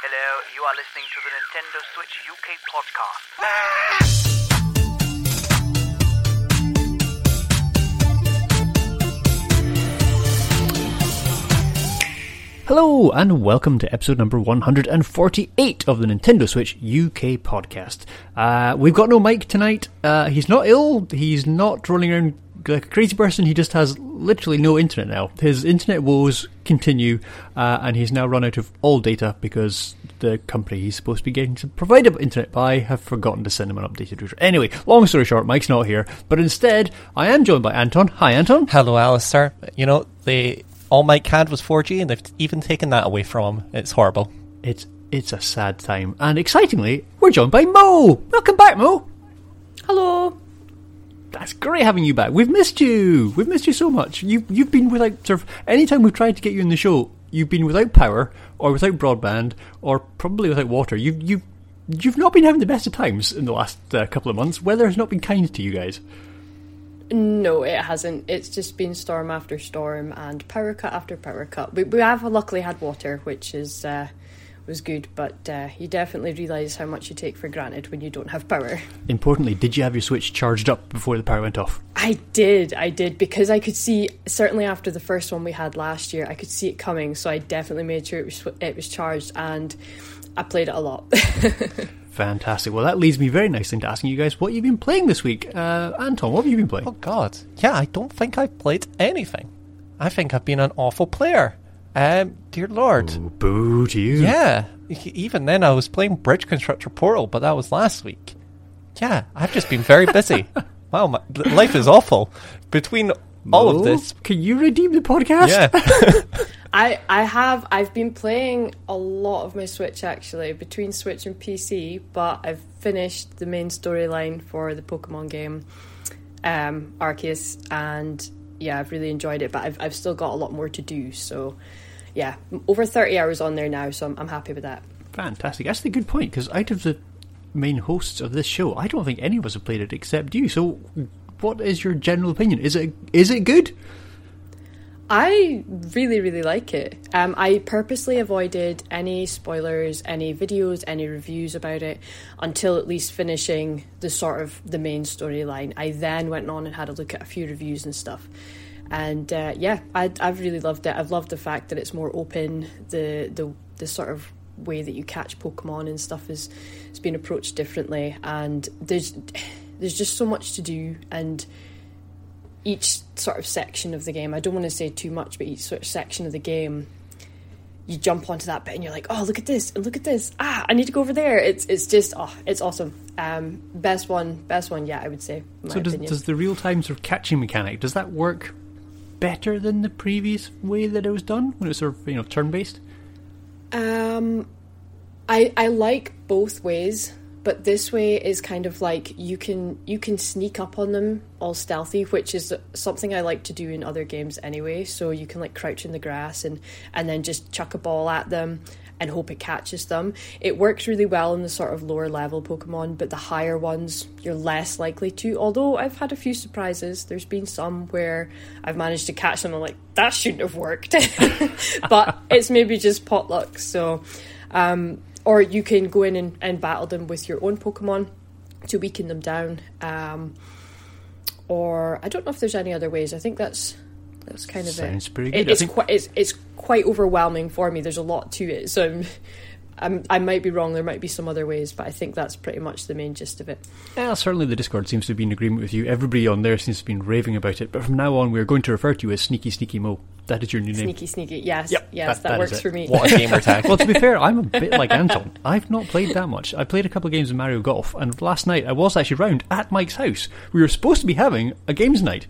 Hello, you are listening to the Nintendo Switch UK podcast. Hello, and welcome to episode number 148 of the Nintendo Switch UK podcast. Uh, we've got no Mike tonight. Uh, he's not ill, he's not running around like a crazy person, he just has literally no internet now. His internet woes continue, uh, and he's now run out of all data because the company he's supposed to be getting to provide him internet by have forgotten to send him an updated router. Anyway, long story short, Mike's not here, but instead, I am joined by Anton. Hi, Anton. Hello, Alastair. You know, the all Mike had was 4G, and they've even taken that away from him. It's horrible. It's it's a sad time, and excitingly, we're joined by Mo. Welcome back, Mo. Hello. That's great having you back. We've missed you. We've missed you so much. You you've been without sort of anytime we've tried to get you in the show, you've been without power or without broadband or probably without water. You you you've not been having the best of times in the last uh, couple of months. Weather has not been kind to you guys. No, it hasn't. It's just been storm after storm and power cut after power cut. We, we have luckily had water, which is uh, was good, but uh, you definitely realise how much you take for granted when you don't have power. Importantly, did you have your Switch charged up before the power went off? I did, I did, because I could see certainly after the first one we had last year, I could see it coming, so I definitely made sure it was it was charged, and I played it a lot. Fantastic. Well, that leads me very nicely into asking you guys what you've been playing this week. Uh, Anton, what have you been playing? Oh, God. Yeah, I don't think I've played anything. I think I've been an awful player. Um, dear Lord. Ooh, boo to you. Yeah. Even then, I was playing Bridge Constructor Portal, but that was last week. Yeah, I've just been very busy. wow, my, life is awful. Between all Mo, of this. Can you redeem the podcast? Yeah. I I have I've been playing a lot of my Switch actually between Switch and PC, but I've finished the main storyline for the Pokemon game, um, Arceus, and yeah, I've really enjoyed it. But I've I've still got a lot more to do. So yeah, over thirty hours on there now, so I'm I'm happy with that. Fantastic. That's a good point because out of the main hosts of this show, I don't think any of us have played it except you. So, what is your general opinion? Is it is it good? I really, really like it. Um, I purposely avoided any spoilers, any videos, any reviews about it until at least finishing the sort of the main storyline. I then went on and had a look at a few reviews and stuff. And uh, yeah, I, I've really loved it. I've loved the fact that it's more open. The the the sort of way that you catch Pokemon and stuff is has been approached differently. And there's there's just so much to do and each sort of section of the game. I don't want to say too much, but each sort of section of the game, you jump onto that bit and you're like, oh, look at this and look at this. Ah, I need to go over there. It's it's just oh, it's awesome. Um, best one, best one. Yeah, I would say. my so, does, does the real time sort of catching mechanic does that work better than the previous way that it was done when it was sort of you know turn based? Um, I I like both ways, but this way is kind of like you can you can sneak up on them all stealthy, which is something I like to do in other games anyway. So you can like crouch in the grass and and then just chuck a ball at them and hope it catches them. It works really well in the sort of lower level Pokemon, but the higher ones you're less likely to. Although I've had a few surprises. There's been some where I've managed to catch them and like that shouldn't have worked, but it's maybe just pot luck. So. Um, or you can go in and, and battle them with your own Pokemon to weaken them down. Um, or I don't know if there's any other ways. I think that's that's kind of Sounds it. pretty good. I it's think- quite it's, it's quite overwhelming for me. There's a lot to it, so I'm, I'm I might be wrong. There might be some other ways, but I think that's pretty much the main gist of it. Well, certainly the Discord seems to be in agreement with you. Everybody on there seems to be raving about it. But from now on, we're going to refer to you as Sneaky Sneaky Mo. That is your new name. Sneaky, sneaky. Yes, Yep, yes, that- that, that is works for me. What a gamer tag. well, to be fair, I'm a bit like Anton. I've not played that much. I played a couple of games of Mario Golf, and last night I was actually round at Mike's house. We were supposed to be having a games night.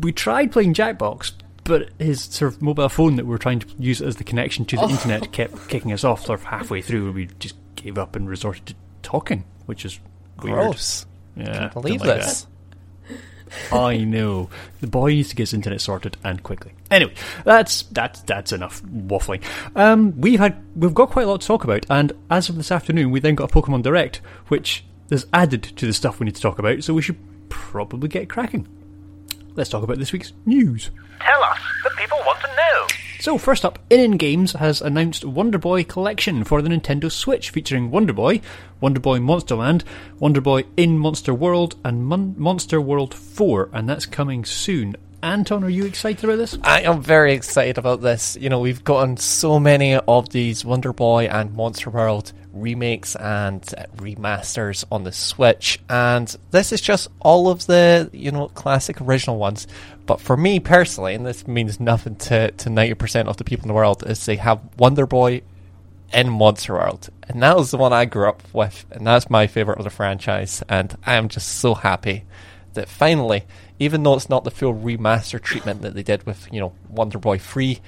We tried playing Jackbox, but his sort of mobile phone that we were trying to use as the connection to the internet kept kicking us off sort of halfway through, and we just gave up and resorted to talking, which is weird. Gross. Yeah, Can't believe like this. that. I know the boy needs to get his internet sorted and quickly. Anyway, that's that's that's enough waffling. Um, we've had we've got quite a lot to talk about, and as of this afternoon, we then got a Pokemon Direct, which is added to the stuff we need to talk about. So we should probably get cracking. Let's talk about this week's news. Tell us, the people want to know. So, first up, ININ Games has announced Wonder Boy Collection for the Nintendo Switch, featuring Wonder Boy, Wonder Boy Monsterland, Wonder Boy in Monster World, and Mon- Monster World 4, and that's coming soon. Anton, are you excited about this? I am very excited about this. You know, we've gotten so many of these Wonder Boy and Monster World remakes and remasters on the Switch, and this is just all of the, you know, classic original ones. But for me personally, and this means nothing to, to 90% of the people in the world, is they have Wonder Boy in Monster World. And that was the one I grew up with, and that's my favourite of the franchise, and I am just so happy that finally, even though it's not the full remaster treatment that they did with, you know, Wonder Boy 3,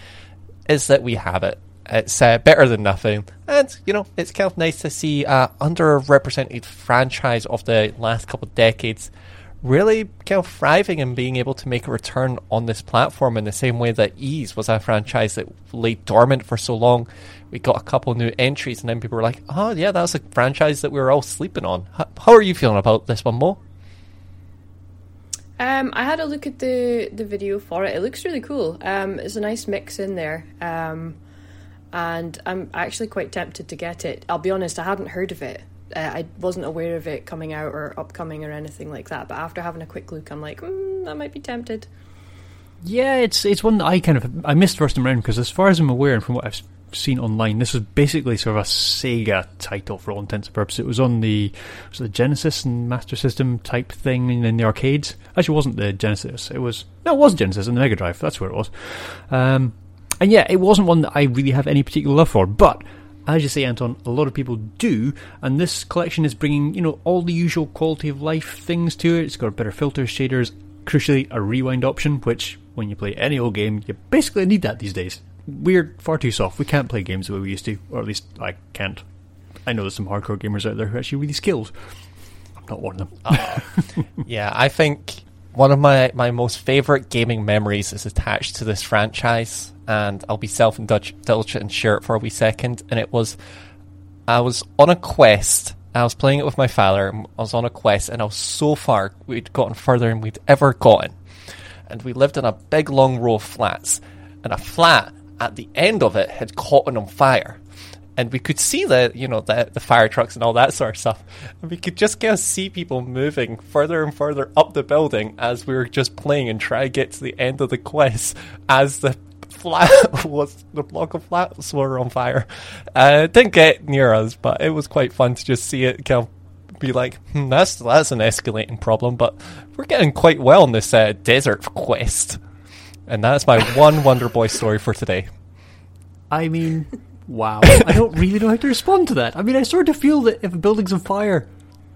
is that we have it. It's uh, better than nothing, and you know it's kind of nice to see a underrepresented franchise of the last couple of decades really kind of thriving and being able to make a return on this platform in the same way that Ys was a franchise that lay dormant for so long. We got a couple new entries, and then people were like, "Oh yeah, that's a franchise that we were all sleeping on." How, how are you feeling about this one, Mo? Um, I had a look at the the video for it. It looks really cool. Um, it's a nice mix in there. Um, and I'm actually quite tempted to get it. I'll be honest, I hadn't heard of it. Uh, I wasn't aware of it coming out or upcoming or anything like that. But after having a quick look, I'm like, mm, I might be tempted. Yeah, it's it's one that I kind of I missed first time around because as far as I'm aware and from what I've seen online, this was basically sort of a Sega title for all intents and purposes. It was on the was the Genesis and Master System type thing in, the arcades. Actually, wasn't the Genesis. It was no, it was Genesis and the Mega Drive. That's where it was. Um, and yeah, it wasn't one that I really have any particular love for, but as you say, Anton, a lot of people do, and this collection is bringing, you know, all the usual quality of life things to it. It's got better filters, shaders, crucially, a rewind option, which, when you play any old game, you basically need that these days. We're far too soft. We can't play games the way we used to, or at least I can't. I know there's some hardcore gamers out there who are actually really skilled. I'm not one of them. Uh, yeah, I think one of my, my most favourite gaming memories is attached to this franchise, and I'll be self indulgent and share it for a wee second. And it was, I was on a quest. I was playing it with my father. I was on a quest, and I was so far we'd gotten further than we'd ever gotten. And we lived in a big long row of flats, and a flat at the end of it had caught on fire and we could see the you know the the fire trucks and all that sort of stuff. And we could just kind of see people moving further and further up the building as we were just playing and try to get to the end of the quest as the flat was the block of flats were on fire. Uh, it didn't get near us, but it was quite fun to just see it kind of be like, hmm, that's that's an escalating problem, but we're getting quite well in this uh, desert quest. And that's my one Wonder Boy story for today. I mean, wow. I don't really know how to respond to that. I mean, I sort of feel that if a building's on fire,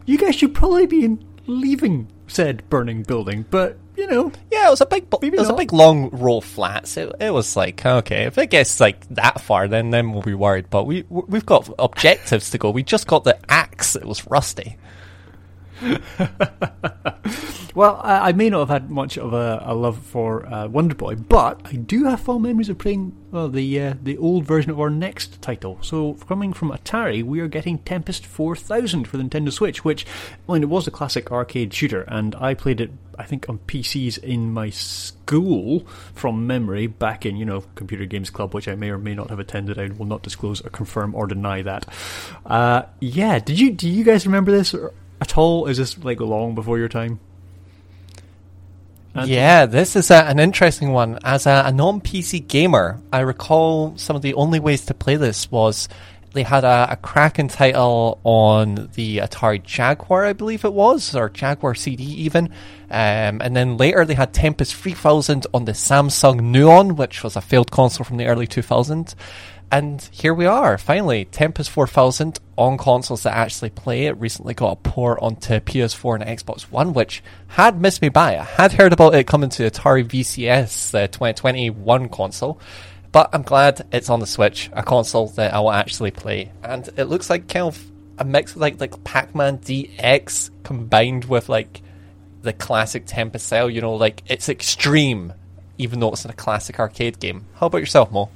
you guys should probably be leaving said burning building, but you know, Yeah, it was a big, it was a big long row of flats. It, it was like, okay, if it gets like that far, then then we'll be worried. But we we've got objectives to go. We just got the axe. It was rusty. Well, I, I may not have had much of a, a love for uh, Wonder Boy, but I do have fond memories of playing well, the uh, the old version of our next title. So, coming from Atari, we are getting Tempest 4000 for the Nintendo Switch, which, I mean, it was a classic arcade shooter, and I played it, I think, on PCs in my school from memory back in, you know, Computer Games Club, which I may or may not have attended. I will not disclose or confirm or deny that. Uh, yeah, did you do you guys remember this at all? Is this like long before your time? Yeah, this is a, an interesting one. As a, a non PC gamer, I recall some of the only ways to play this was they had a, a cracking title on the Atari Jaguar, I believe it was, or Jaguar CD even. Um, and then later they had Tempest 3000 on the Samsung Nuon, which was a failed console from the early 2000s. And here we are, finally, Tempest 4000 on consoles that actually play. It recently got a port onto PS4 and Xbox One, which had missed me by. I had heard about it coming to Atari VCS, the 2021 console, but I'm glad it's on the Switch, a console that I will actually play. And it looks like kind of a mix of like, like Pac-Man DX combined with like the classic Tempest style, you know, like it's extreme, even though it's in a classic arcade game. How about yourself, Mo?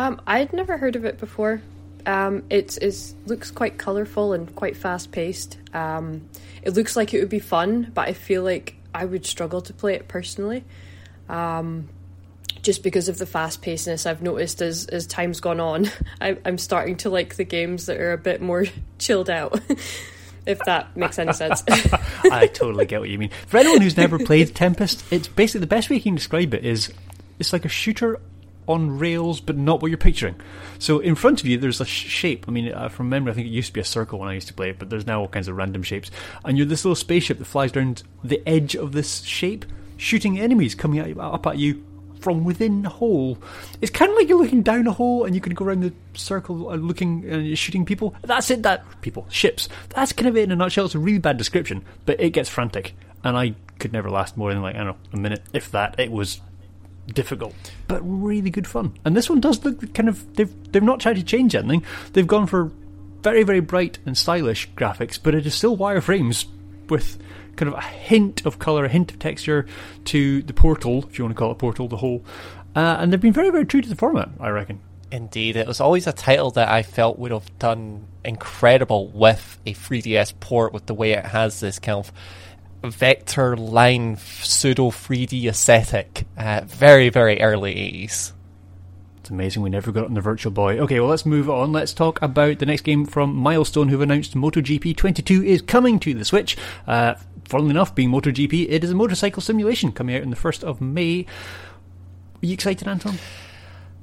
Um, I'd never heard of it before. Um, it is looks quite colourful and quite fast paced. Um, it looks like it would be fun, but I feel like I would struggle to play it personally. Um, just because of the fast pacedness I've noticed as as time's gone on, I, I'm starting to like the games that are a bit more chilled out. if that makes any sense. I totally get what you mean. For anyone who's never played Tempest, it's basically the best way you can describe it is it's like a shooter on rails, but not what you're picturing. So in front of you, there's a sh- shape. I mean, uh, from memory, I think it used to be a circle when I used to play it, but there's now all kinds of random shapes. And you're this little spaceship that flies around the edge of this shape, shooting enemies coming at up at you from within the hole. It's kind of like you're looking down a hole and you can go around the circle and looking and shooting people. That's it. That people ships. That's kind of it in a nutshell. It's a really bad description, but it gets frantic, and I could never last more than like I don't know a minute, if that. It was difficult, but really good fun. And this one does look kind of they've they've not tried to change anything. They've gone for very very bright and stylish graphics, but it is still wireframes with kind of a hint of color, a hint of texture to the portal, if you want to call it portal, the whole. Uh, and they've been very very true to the format, I reckon. Indeed, it was always a title that I felt would have done incredible with a 3DS port, with the way it has this kind of vector line pseudo 3D aesthetic. Uh, very, very early 80s. It's amazing we never got on the Virtual Boy. Okay, well, let's move on. Let's talk about the next game from Milestone, who've announced MotoGP 22 is coming to the Switch. Uh, funnily enough, being MotoGP, it is a motorcycle simulation coming out on the 1st of May. Are you excited, Anton?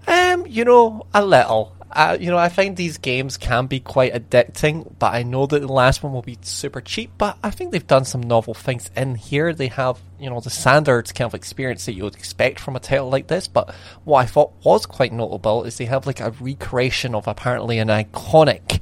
Um, you know, a little. Uh, you know, I find these games can be quite addicting, but I know that the last one will be super cheap. But I think they've done some novel things in here. They have, you know, the standard kind of experience that you would expect from a title like this. But what I thought was quite notable is they have like a recreation of apparently an iconic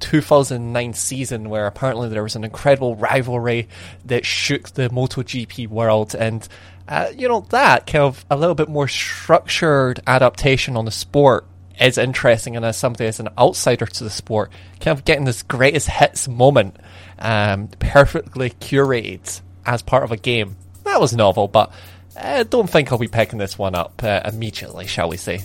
2009 season where apparently there was an incredible rivalry that shook the MotoGP world and uh, you know that kind of a little bit more structured adaptation on the sport is interesting and as somebody as an outsider to the sport kind of getting this greatest hits moment um, perfectly curated as part of a game. That was novel but I don't think I'll be picking this one up uh, immediately shall we say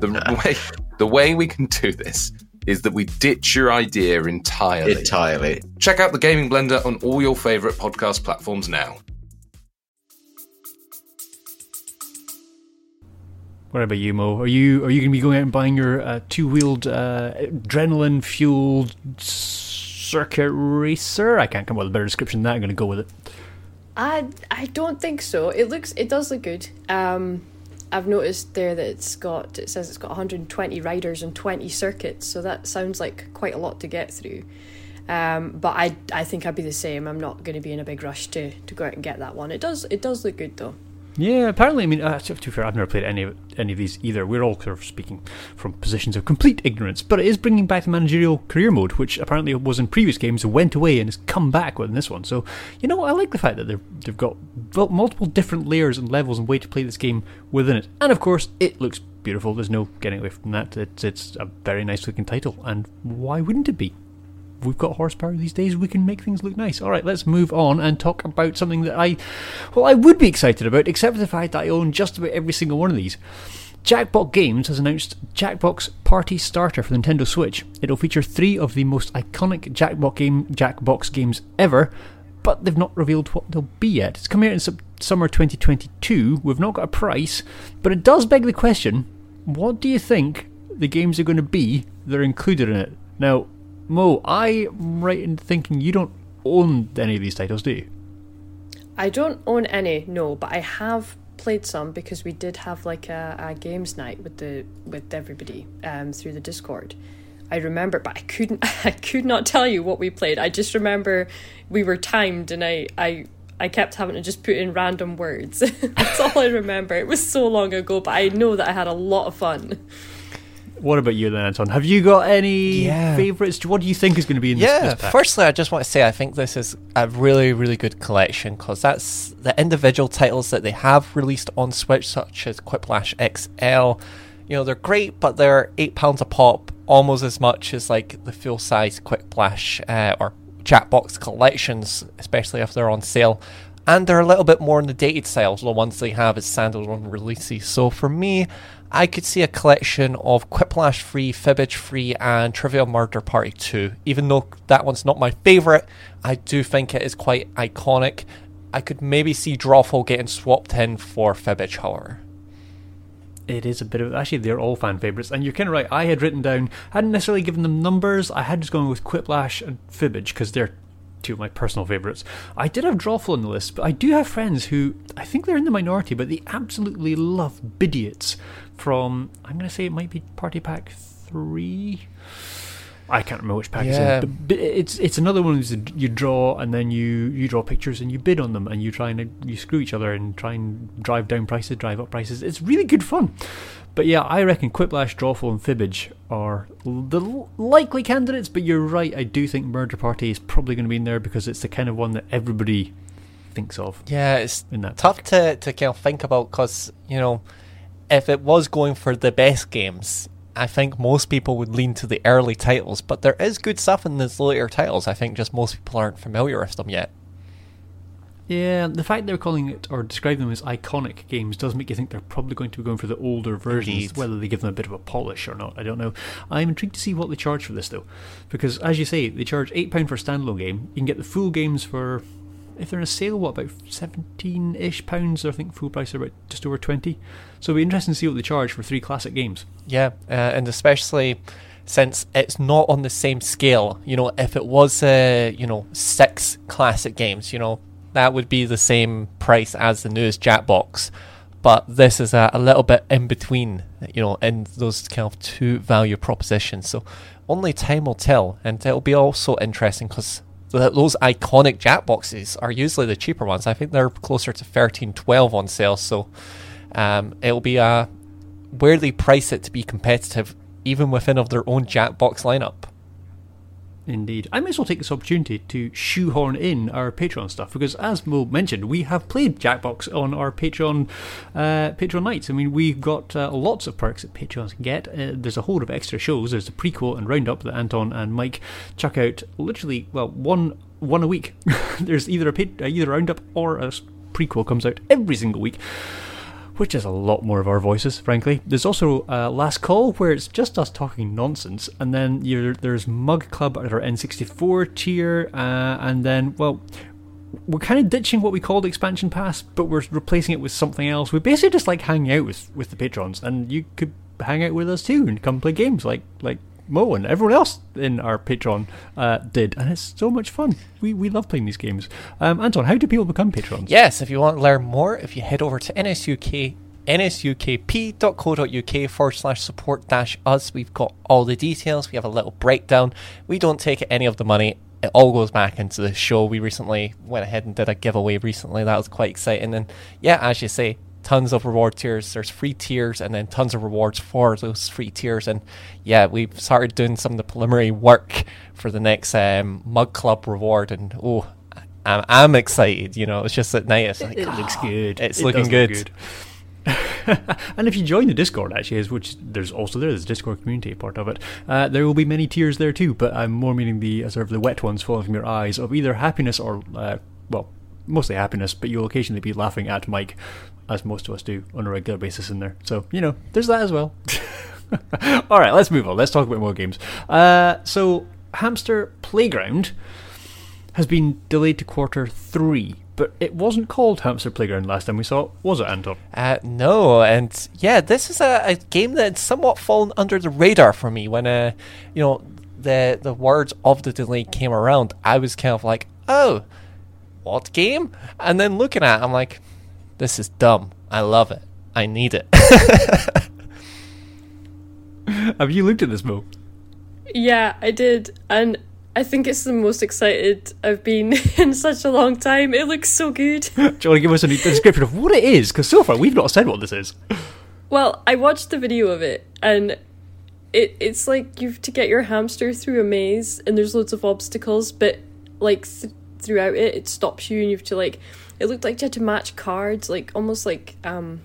the way the way we can do this is that we ditch your idea entirely. Entirely. Check out the Gaming Blender on all your favorite podcast platforms now. What about you, Mo? Are you are you going to be going out and buying your uh, two wheeled uh, adrenaline fueled circuit racer? I can't come up with a better description than that. I'm going to go with it. I I don't think so. It looks it does look good. Um, I've noticed there that it's got it says it's got 120 riders and 20 circuits, so that sounds like quite a lot to get through. Um, but I I think I'd be the same. I'm not going to be in a big rush to, to go out and get that one. It does it does look good though. Yeah, apparently, I mean, uh, to, be fair, I've never played any of any of these either. We're all sort of speaking from positions of complete ignorance, but it is bringing back the managerial career mode, which apparently was in previous games, went away and has come back within this one. So, you know, I like the fact that they've they've got multiple different layers and levels and way to play this game within it, and of course, it looks beautiful. There's no getting away from that. It's it's a very nice looking title, and why wouldn't it be? We've got horsepower these days, we can make things look nice. All right, let's move on and talk about something that I, well, I would be excited about, except for the fact that I own just about every single one of these. Jackbox Games has announced Jackbox Party Starter for Nintendo Switch. It'll feature three of the most iconic Jackbox game Jackbox games ever, but they've not revealed what they'll be yet. It's coming out in summer 2022. We've not got a price, but it does beg the question: What do you think the games are going to be that are included in it? Now, Mo, I'm right in thinking you don't own any of these titles, do you? I don't own any, no, but I have played some because we did have like a, a games night with the with everybody um, through the Discord. I remember, but I couldn't. I could not tell you what we played. I just remember we were timed, and I I I kept having to just put in random words. That's all I remember. It was so long ago, but I know that I had a lot of fun. What about you then, Anton? Have you got any Yeah. favourites? What do you think is going to be in this, Yeah, this firstly, I just want to say I think this is a really, really good collection because that's the individual titles that they have released on Switch, such as Quiplash XL. You know, they're great, but they're £8 a pop, almost as much as like the full size Quiplash uh, or Jackbox collections, especially if they're on sale. And they're a little bit more in the dated styles, the ones they have as standalone releases. So for me, I could see a collection of Quiplash free, Fibbage free, and Trivial Murder Party 2. Even though that one's not my favourite, I do think it is quite iconic. I could maybe see Drawful getting swapped in for Fibbage, however. It is a bit of actually they're all fan favourites, and you're kind of right. I had written down, hadn't necessarily given them numbers. I had just gone with Quiplash and Fibbage because they're two of my personal favourites. I did have Drawful on the list, but I do have friends who I think they're in the minority, but they absolutely love Bidiots from I'm going to say it might be Party Pack three. I can't remember which pack Yeah. it's in, but it's it's another one where you draw and then you you draw pictures and you bid on them and you try and you screw each other and try and drive down prices, drive up prices. It's really good fun. But yeah, I reckon Quiplash, Drawful, and Fibbage are the likely candidates. But you're right, I do think Murder Party is probably going to be in there because it's the kind of one that everybody thinks of. Yeah, it's In that tough to, to kind of think about because, you know, if it was going for the best games, I think most people would lean to the early titles, but there is good stuff in these later titles. I think just most people aren't familiar with them yet. Yeah, the fact they're calling it or describing them as iconic games does make you think they're probably going to be going for the older versions. Indeed. Whether they give them a bit of a polish or not, I don't know. I'm intrigued to see what they charge for this though, because as you say, they charge eight pound for a standalone game. You can get the full games for, if they're in a sale, what about seventeen ish pounds? I think full price are about just over twenty. So it'll be interesting to see what they charge for three classic games. Yeah, uh, and especially since it's not on the same scale. You know, if it was, uh, you know, six classic games, you know, that would be the same price as the newest Jackbox. But this is a, a little bit in between, you know, in those kind of two value propositions. So only time will tell, and it'll be also interesting because those iconic Jackboxes are usually the cheaper ones. I think they're closer to 13, 12 on sale. So um, it'll be a where they price it to be competitive, even within of their own Jackbox lineup. Indeed. I may as well take this opportunity to shoehorn in our Patreon stuff because, as Mo mentioned, we have played Jackbox on our Patreon uh, Patreon nights. I mean, we've got uh, lots of perks that Patreons can get. Uh, there's a whole of extra shows. There's the prequel and roundup that Anton and Mike chuck out literally, well, one one a week. there's either a uh, either a roundup or a prequel comes out every single week which is a lot more of our voices, frankly. There's also uh, Last Call, where it's just us talking nonsense, and then there's Mug Club at our N64 tier, uh, and then, well, we're kind of ditching what we called Expansion Pass, but we're replacing it with something else. We basically just like hanging out with, with the patrons, and you could hang out with us too and come play games like like Mo and everyone else in our Patreon uh, did, and it's so much fun. We we love playing these games. Um, Anton, how do people become patrons? Yes, if you want to learn more, if you head over to NSUK, nsukp.co.uk forward slash support dash us, we've got all the details. We have a little breakdown. We don't take any of the money. It all goes back into the show. We recently went ahead and did a giveaway recently. That was quite exciting. And yeah, as you say, tons of reward tiers. There's free tiers and then tons of rewards for those free tiers. And yeah, we've started doing some of the preliminary work for the next um, Mug Club reward. And oh, I'm, I'm excited. You know, it's just at night. It's like, it looks "Ah, good. It's It looking look good. and if you join the Discord, actually, is which there's also there, there's a Discord community part of it. Uh, there will be many tiers there too, but I'm more meaning the uh, sort of the wet ones falling from your eyes of either happiness or uh, well, mostly happiness, but you'll occasionally be laughing at Mike, as most of us do on a regular basis in there. So you know, there's that as well. All right, let's move on. Let's talk about more games. Uh, so, Hamster Playground has been delayed to quarter three, but it wasn't called Hamster Playground last time we saw it, was it, Anton? Uh, no, and yeah, this is a, a game that's somewhat fallen under the radar for me. When uh, you know, the the words of the delay came around, I was kind of like, oh, what game? And then looking at, it, I'm like, this is dumb. I love it. I need it. Have you looked at this, Mo? Yeah, I did, and I think it's the most excited I've been in such a long time. It looks so good. Do you want to give us a description of what it is? Because so far we've not said what this is. Well, I watched the video of it, and it it's like you've to get your hamster through a maze and there's loads of obstacles, but like th- throughout it, it stops you and you have to like. It looked like you had to match cards, like almost like um,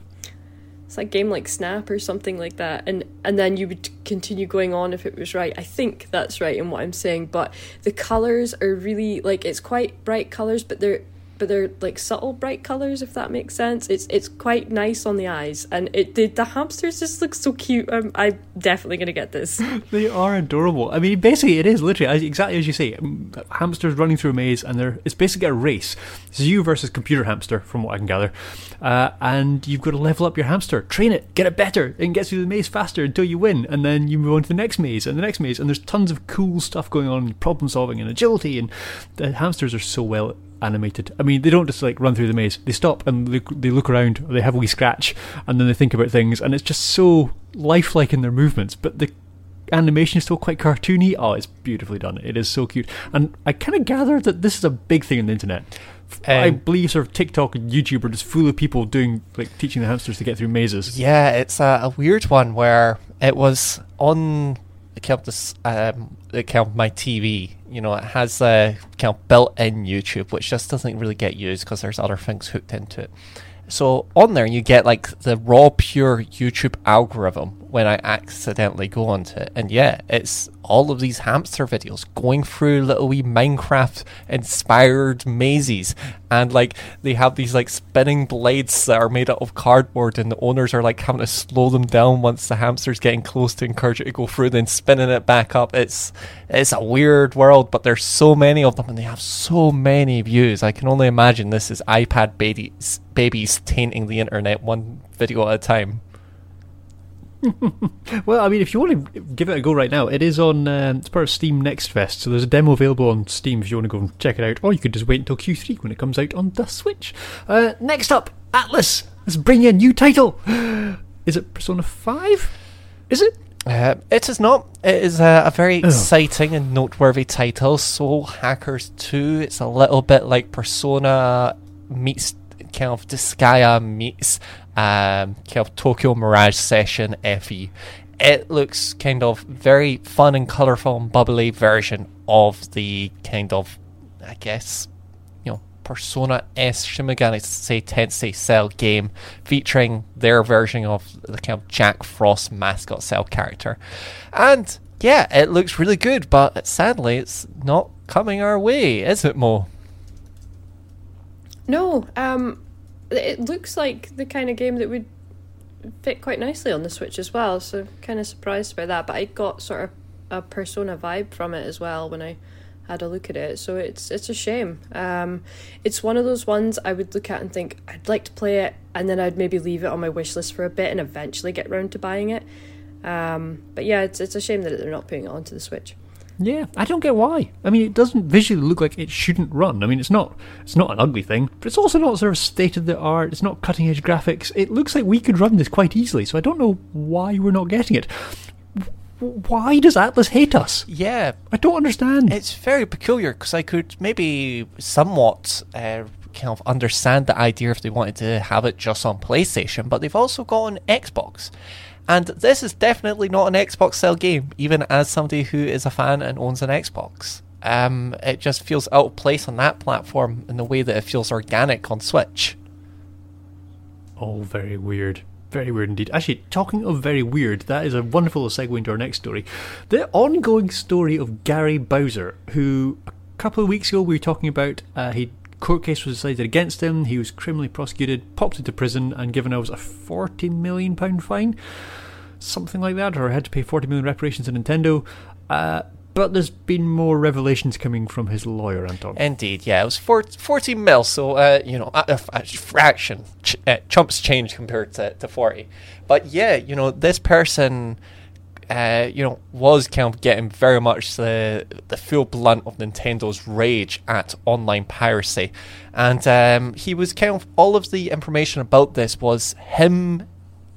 it's like game like Snap or something like that, and and then you would continue going on if it was right. I think that's right in what I'm saying, but the colors are really like it's quite bright colors, but they're but they're like subtle bright colors if that makes sense it's it's quite nice on the eyes and it the, the hamsters just look so cute I'm, I'm definitely gonna get this They are adorable. I mean, basically, it is literally exactly as you say. um, Hamsters running through a maze, and they're, it's basically a race. It's you versus computer hamster, from what I can gather. Uh, and you've got to level up your hamster, train it, get it better, and get through the maze faster until you win. And then you move on to the next maze and the next maze. And there's tons of cool stuff going on, problem solving and agility. And the hamsters are so well animated. I mean, they don't just like run through the maze. They stop and they, they look around. They have a wee scratch, and then they think about things. And it's just so lifelike in their movements. But the animation is still quite cartoony. Oh, it's beautifully done. It is so cute. And I kind of gather that this is a big thing on the internet. F- I Um, believe sort of TikTok and YouTube are just full of people doing like teaching the hamsters to get through mazes. Yeah, it's a, a weird one where it was on account this um account my TV. You know, it has a account built in YouTube, which just doesn't really get used because there's other things hooked into it. So on there, you get like the raw, pure YouTube algorithm when I accidentally go onto it, and yeah, it's all of these hamster videos going through little wee Minecraft inspired mazes, and like they have these like spinning blades that are made out of cardboard, and the owners are like having to slow them down once the hamster's getting close to encourage it to go through, then spinning it back up. It's it's a weird world, but there's so many of them, and they have so many views. I can only imagine this is iPad babies babies tainting the internet one video at a time. Well, I mean, if you want to give it a go right now, it is on. Um, it's part of Steam Next Fest, so there's a demo available on Steam if you want to go and check it out, or you could just wait until Q3 when it comes out on the Switch. Uh, next up, Atlus. Let's bring you a new title. Is it Persona Five? Is it? Uh, it is not. It is a, a very exciting and noteworthy title. Soul Hackers 2. It's a little bit like Persona meets kind of Disgaea meets um, kind of Tokyo Mirage Session FE. It looks kind of very fun and colourful and bubbly version of the kind of, I guess, you know, Persona S Shin Tensei Tensei Cell game featuring their version of the kind of Jack Frost mascot cell character. And yeah, it looks really good, but sadly it's not coming our way, is it, Mo? no um it looks like the kind of game that would fit quite nicely on the switch as well so kind of surprised by that but i got sort of a persona vibe from it as well when i had a look at it so it's it's a shame. Um it's one of those ones i would look at and think i'd like to play it and then i'd maybe leave it on my wish list for a bit and eventually get round to buying it. Um but yeah it's it's a shame that they're not putting it onto the switch Yeah, I don't get why. I mean, it doesn't visually look like it shouldn't run. I mean, it's not it's not an ugly thing, but it's also not sort of state of the art. It's not cutting edge graphics. It looks like we could run this quite easily. So I don't know why we're not getting it. Why does Atlus hate us? Yeah, I don't understand. It's very peculiar because I could maybe somewhat uh, kind of understand the idea if they wanted to have it just on PlayStation, but they've also got an Xbox. And this is definitely not an Xbox style game, even as somebody who is a fan and owns an Xbox. Um, it just feels out of place on that platform in the way that it feels organic on Switch. Oh, very weird. Very weird indeed. Actually, talking of very weird, that is a wonderful segue into our next story. The ongoing story of Gary Bowser, who a couple of weeks ago we were talking about, uh, he court case was decided against him. He was criminally prosecuted, popped into prison, and given us a forty million pound fine, something like that, or had to pay forty million reparations to Nintendo. Uh, but there's been more revelations coming from his lawyer, Anton. Indeed, yeah, it was four, 40 mil, so, uh, you know, a, a, a fraction, ch- uh, chumps change compared to, to 40. But yeah, you know, this person, uh, you know, was kind of getting very much the, the full blunt of Nintendo's rage at online piracy. And um, he was kind of, all of the information about this was him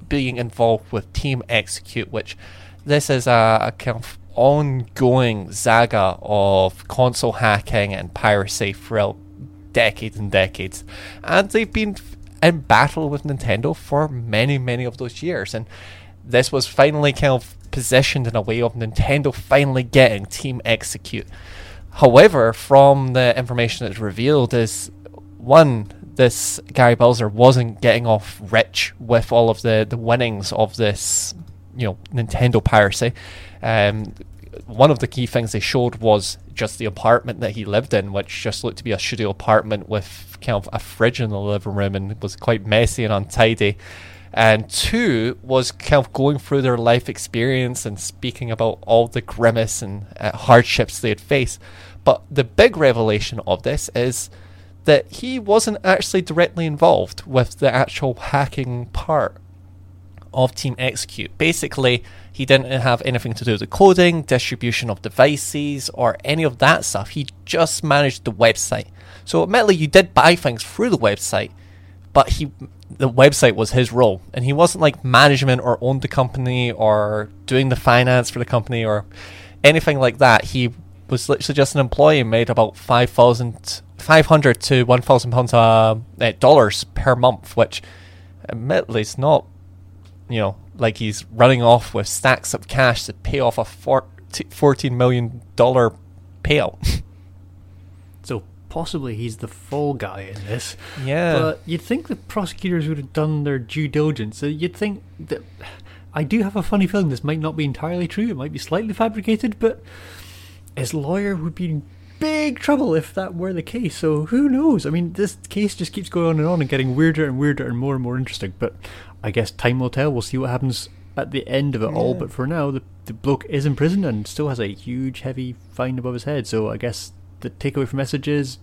being involved with Team Xecuter, which this is a, a kind of ongoing saga of console hacking and piracy throughout decades and decades. And they've been in battle with Nintendo for many, many of those years. And this was finally kind of positioned in a way of Nintendo finally getting Team Xecuter. However, from the information that's revealed, is one, this Gary Bowser wasn't getting off rich with all of the, the winnings of this, you know, Nintendo piracy. Um, one of the key things they showed was just the apartment that he lived in, which just looked to be a studio apartment with kind of a fridge in the living room and was quite messy and untidy. And two was kind of going through their life experience and speaking about all the grimace and uh, hardships they had faced. But the big revelation of this is that he wasn't actually directly involved with the actual hacking part of Team Xecuter. Basically, he didn't have anything to do with the coding, distribution of devices, or any of that stuff. He just managed the website. So, admittedly, you did buy things through the website, but he the website was his role, and he wasn't like management or owned the company or doing the finance for the company or anything like that. He was literally just an employee and made about 5,000, 500 to 1,000 pounds uh, uh, dollars per month, which admittedly is not, you know, like he's running off with stacks of cash to pay off a $14 million payout. Possibly he's the fall guy in this. Yeah. But you'd think the prosecutors would have done their due diligence. So you'd think that. I do have a funny feeling this might not be entirely true. It might be slightly fabricated, but his lawyer would be in big trouble if that were the case. So who knows? I mean, this case just keeps going on and on and getting weirder and weirder and more and more interesting. But I guess time will tell. We'll see what happens at the end of it all. But for now, the, the bloke is in prison and still has a huge, heavy fine above his head. So I guess the takeaway from message is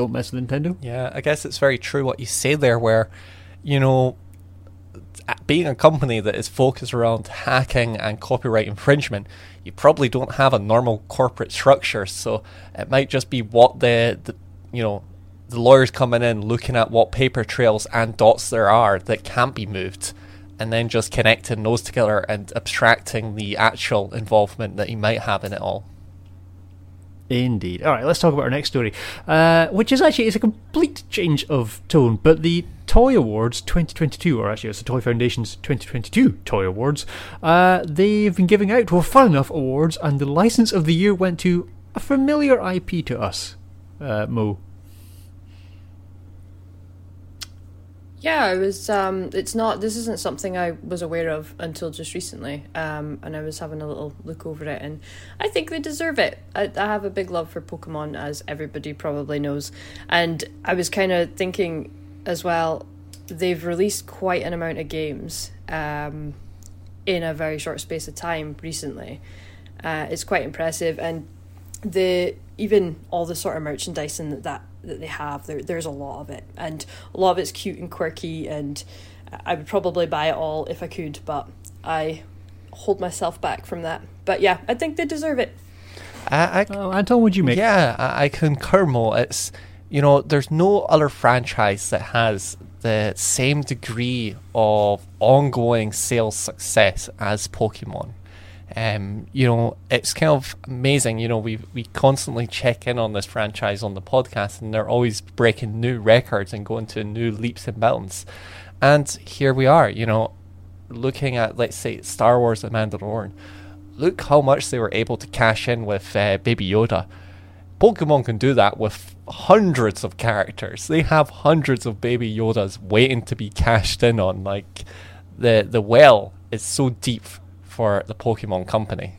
don't mess with Nintendo. Yeah, I guess it's very true what you say there, where, you know, being a company that is focused around hacking and copyright infringement, you probably don't have a normal corporate structure. So it might just be what the, the you know, the lawyers coming in looking at what paper trails and dots there are that can't be moved, and then just connecting those together and abstracting the actual involvement that he might have in it all. Indeed. All right, let's talk about our next story, uh, which is actually it's a complete change of tone. But the Toy Awards 2022, or actually it's the Toy Foundation's 2022 Toy Awards, uh, they've been giving out well, fun enough awards, and the license of the year went to a familiar IP to us, uh, Mo. Yeah, I was. Um, it's not. This isn't something I was aware of until just recently. Um, and I was having a little look over it, and I think they deserve it. I, I have a big love for Pokemon, as everybody probably knows, and I was kind of thinking as well. They've released quite an amount of games um, in a very short space of time recently. Uh, it's quite impressive, and the even all the sort of merchandising that that, that they have there there's a lot of it and a lot of it's cute and quirky and I would probably buy it all if I could but I hold myself back from that but yeah I think they deserve it I, I, Oh, Anton, would you make? Yeah, I, I concur, Mo. It's you know, there's no other franchise that has the same degree of ongoing sales success as Pokemon. Um, you know, it's kind of amazing. You know, we we constantly check in on this franchise on the podcast, and they're always breaking new records and going to new leaps and bounds. And here we are. You know, looking at let's say Star Wars: The Mandalorian. Look how much they were able to cash in with uh, Baby Yoda. Pokemon can do that with hundreds of characters. They have hundreds of Baby Yodas waiting to be cashed in on. Like the the well is so deep for the Pokemon company.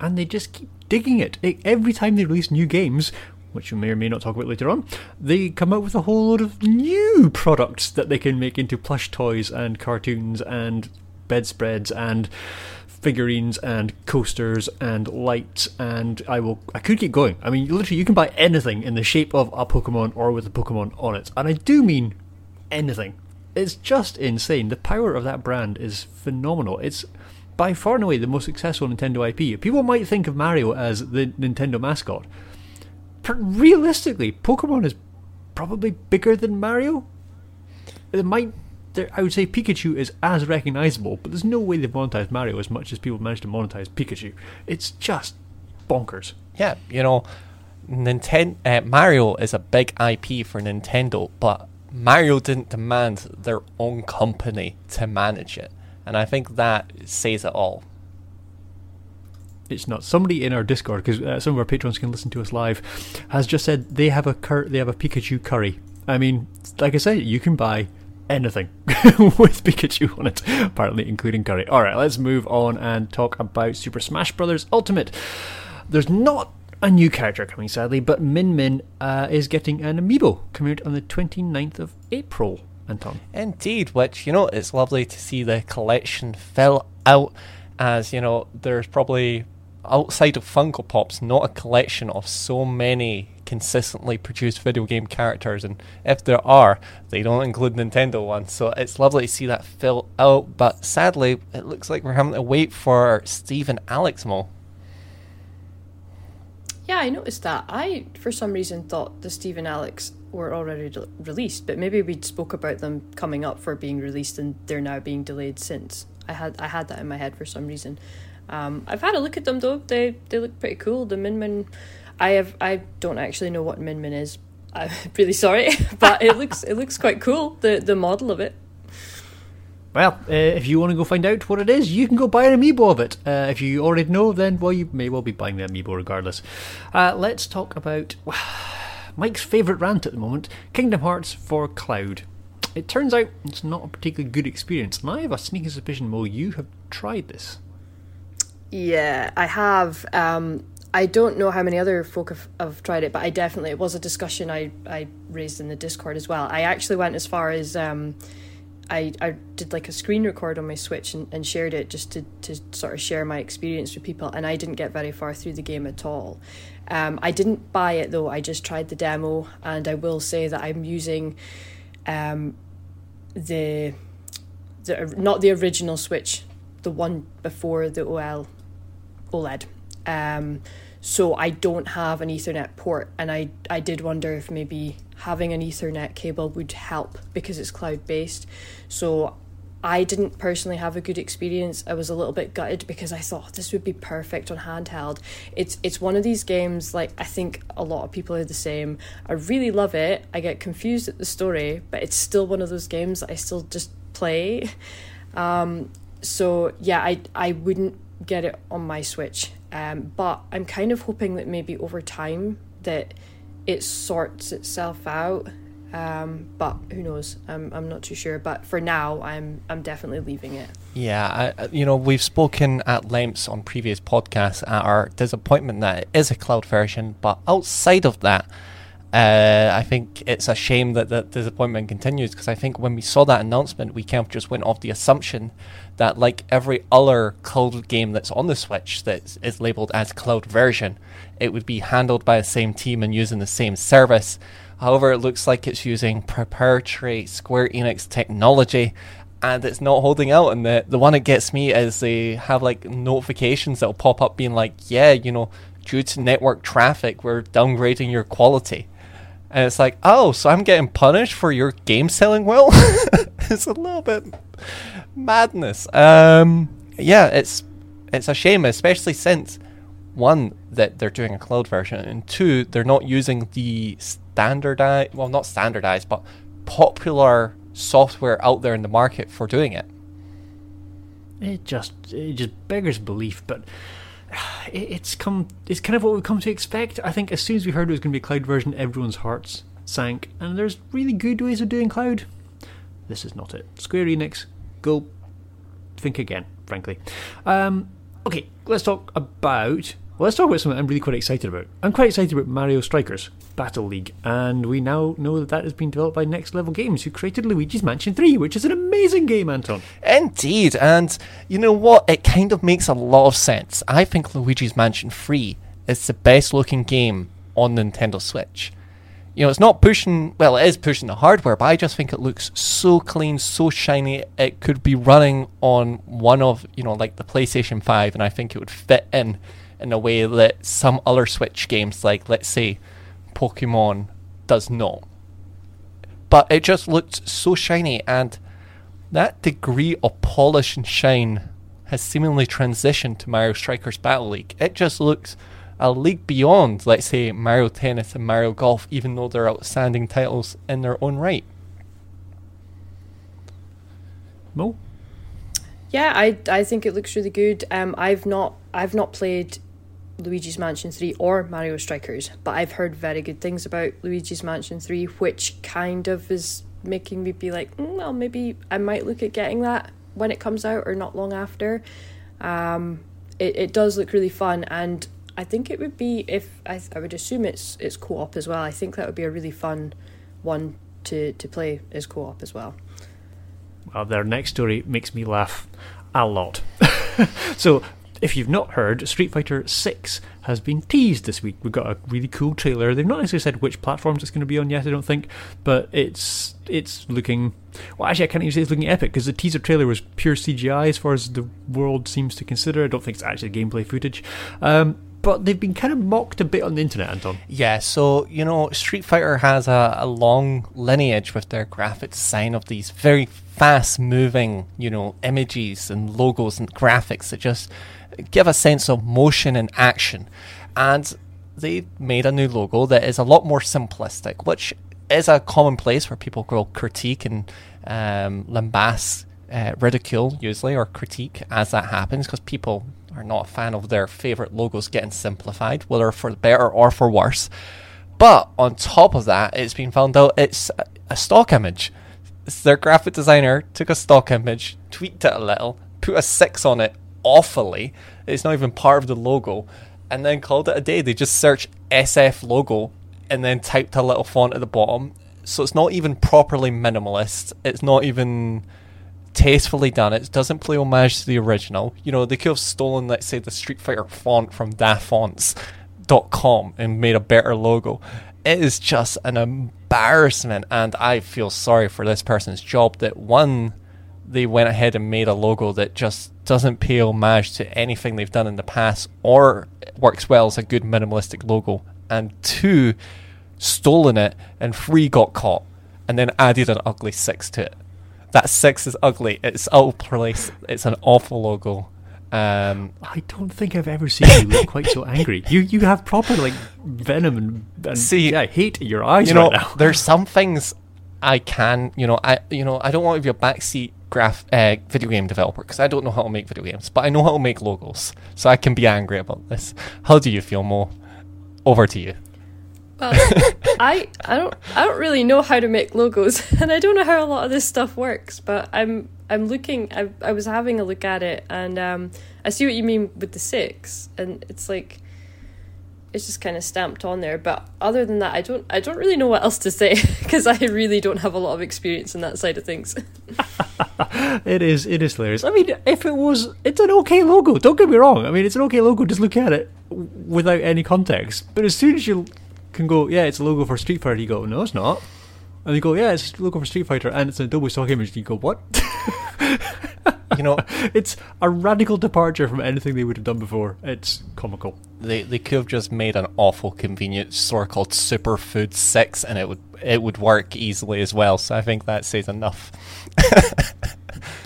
and they just keep digging it. Every time they release new games, which we may or may not talk about later on, they come out with a whole load of new products that they can make into plush toys and cartoons and bedspreads and figurines and coasters and lights and I will I could keep going. I mean literally you can buy anything in the shape of a Pokemon or with a Pokemon on it. And I do mean anything. It's just insane. The power of that brand is phenomenal. It's by far and away the most successful Nintendo IP. People might think of Mario as the Nintendo mascot. But realistically, Pokemon is probably bigger than Mario. It might. I would say Pikachu is as recognizable, but there's no way they've monetized Mario as much as people managed to monetize Pikachu. It's just bonkers. Yeah, you know, Nintendo uh, Mario is a big IP for Nintendo, but Mario didn't demand their own company to manage it. And I think that says it all. It's not. Somebody in our Discord, because uh, some of our patrons can listen to us live, has just said they have a cur- they have a Pikachu curry. I mean, like I said, you can buy anything with Pikachu on it, apparently including curry. All right, let's move on and talk about Super Smash Bros. Ultimate. There's not a new character coming, sadly, but Min Min uh, is getting an amiibo coming out on the 29th of April. Anton. Indeed, which, you know, it's lovely to see the collection fill out as, you know, there's probably outside of Funko Pops not a collection of so many consistently produced video game characters and if there are they don't include Nintendo ones so it's lovely to see that fill out but sadly it looks like we're having to wait for Steve and Alex Mo Yeah, I noticed that. I, for some reason, thought the Steve and Alex were already de- released, but maybe we spoke about them coming up for being released and they're now being delayed since. I had I had that in my head for some reason. Um, I've had a look at them though. They they look pretty cool. The Min Min, I have I don't actually know what Min Min is. I'm really sorry, but it looks it looks quite cool. The the model of it. Well, uh, if you want to go find out what it is, you can go buy an amiibo of it. Uh, if you already know, then well, you may well be buying the amiibo regardless. Uh, let's talk about Mike's favourite rant at the moment: Kingdom Hearts for Cloud. It turns out it's not a particularly good experience, and I have a sneaking suspicion, Mo, you have tried this. Yeah, I have. Um, I don't know how many other folk have, have tried it, but I definitely it was a discussion I, I raised in the Discord as well. I actually went as far as um, I, I did like a screen record on my Switch and, and shared it just to, to sort of share my experience with people, and I didn't get very far through the game at all. Um, I didn't buy it though. I just tried the demo, and I will say that I'm using um, the the not the original Switch, the one before the OL OLED. Um, so I don't have an Ethernet port, and I I did wonder if maybe having an Ethernet cable would help because it's cloud based. So I didn't personally have a good experience. I was a little bit gutted because I thought this would be perfect on handheld. It's it's one of these games like I think a lot of people are the same. I really love it. I get confused at the story, but it's still one of those games that I still just play. Um, so yeah, I I wouldn't get it on my Switch. Um, but I'm kind of hoping that maybe over time that it sorts itself out. Um, but who knows? I'm I'm not too sure. But for now, I'm I'm definitely leaving it. Yeah, I, you know, we've spoken at lengths on previous podcasts at our disappointment that it is a cloud version, but outside of that, uh, I think it's a shame that the disappointment continues because I think when we saw that announcement, we kind of just went off the assumption that, like every other cloud game that's on the Switch that is labeled as cloud version, it would be handled by the same team and using the same service. However, it looks like it's using proprietary Square Enix technology and it's not holding out. And the, the one that gets me is they have like notifications that'll pop up being like, yeah, you know, due to network traffic, we're downgrading your quality. And it's like, oh, so I'm getting punished for your game selling well? it's a little bit madness. Um, yeah, it's it's a shame, especially since one that they're doing a cloud version, and two, they're not using the standardized, well, not standardized, but popular software out there in the market for doing it. It just it just beggars belief, but it's come it's kind of what we've come to expect. I think as soon as we heard it was going to be a cloud version, everyone's hearts sank, and there's really good ways of doing cloud. This is not it. Square Enix, go think again, frankly. Um, okay, let's talk about. Well, let's talk about something I'm really quite excited about. I'm quite excited about Mario Strikers Battle League, and we now know that that has been developed by Next Level Games, who created Luigi's Mansion 3, which is an amazing game, Anton. Indeed, and you know what? It kind of makes a lot of sense. I think Luigi's Mansion 3 is the best looking game on Nintendo Switch. You know, it's not pushing, well, it is pushing the hardware, but I just think it looks so clean, so shiny. It could be running on one of, you know, like the PlayStation 5, and I think it would fit in in a way that some other Switch games, like, let's say, Pokemon, does not. But it just looked so shiny, and that degree of polish and shine has seemingly transitioned to Mario Strikers Battle League. It just looks a league beyond, let's say, Mario Tennis and Mario Golf, even though they're outstanding titles in their own right. Mo? Yeah, I I think it looks really good. Um, I've not I've not played Luigi's Mansion Three or Mario Strikers, but I've heard very good things about Luigi's Mansion Three, which kind of is making me be like, mm, well, maybe I might look at getting that when it comes out or not long after. Um, it it does look really fun, and I think it would be if I I would assume it's it's co op as well. I think that would be a really fun one to to play as co op as well. Well, their next story makes me laugh a lot. so, if you've not heard, Street Fighter 6 has been teased this week. We've got a really cool trailer. They've not necessarily said which platforms it's going to be on yet, I don't think, but it's it's looking. Well, actually, I can't even say it's looking epic because the teaser trailer was pure CGI as far as the world seems to consider. I don't think it's actually gameplay footage. Um, but they've been kind of mocked a bit on the internet, Anton. Yeah, so you know, Street Fighter has a, a long lineage with their graphic design of these very fast moving, you know, images and logos and graphics that just give a sense of motion and action. And they made a new logo that is a lot more simplistic, which is a common place where people will critique and um, lambast, uh, ridicule usually, or critique as that happens, because people are not a fan of their favorite logos getting simplified, whether for better or for worse. But on top of that, it's been found out it's a- stock image. It's their graphic designer took a stock image, tweaked it a little, put a six on it awfully. It's not even part of the logo, and then called it a day. They just searched SF logo and then typed a little font at the bottom. So it's not even properly minimalist. It's not even tastefully done. It doesn't play homage to the original. You know, they could have stolen, let's say, the Street Fighter font from dafonts.com and made a better logo. It is just an embarrassment, and I feel sorry for this person's job that one, they went ahead and made a logo that just doesn't pay homage to anything they've done in the past or works well as a good minimalistic logo, and two, stolen it and three got caught and then added an ugly six to it. That six is ugly. It's out of place. It's an awful logo. Um, I don't think I've ever seen you look quite so angry. You you have proper like venom and, and See, yeah, hate in your eyes you know, right now. there's some things I can, you know, I you know, I don't want to be a backseat graph uh, video game developer because I don't know how to make video games, but I know how to make logos, so I can be angry about this. How do you feel, Mo? Over to you. Well, I I don't I don't really know how to make logos, and I don't know how a lot of this stuff works. But I'm I'm looking. I I was having a look at it, and um, I see what you mean with the six, and it's like it's just kind of stamped on there. But other than that, I don't I don't really know what else to say because I really don't have a lot of experience in that side of things. It is it is hilarious. I mean, if it was, it's an okay logo. Don't get me wrong. I mean, it's an okay logo. Just look at it without any context. But as soon as you can go, yeah, it's a logo for Street Fighter. You go, no, it's not. And you go, yeah, it's a logo for Street Fighter, and it's a Adobe stock image. You go, what? You know, it's a radical departure from anything they would have done before. It's comical. they they could have just made an awful convenient store called Superfood Six, and it would it would work easily as well. So I think that says enough.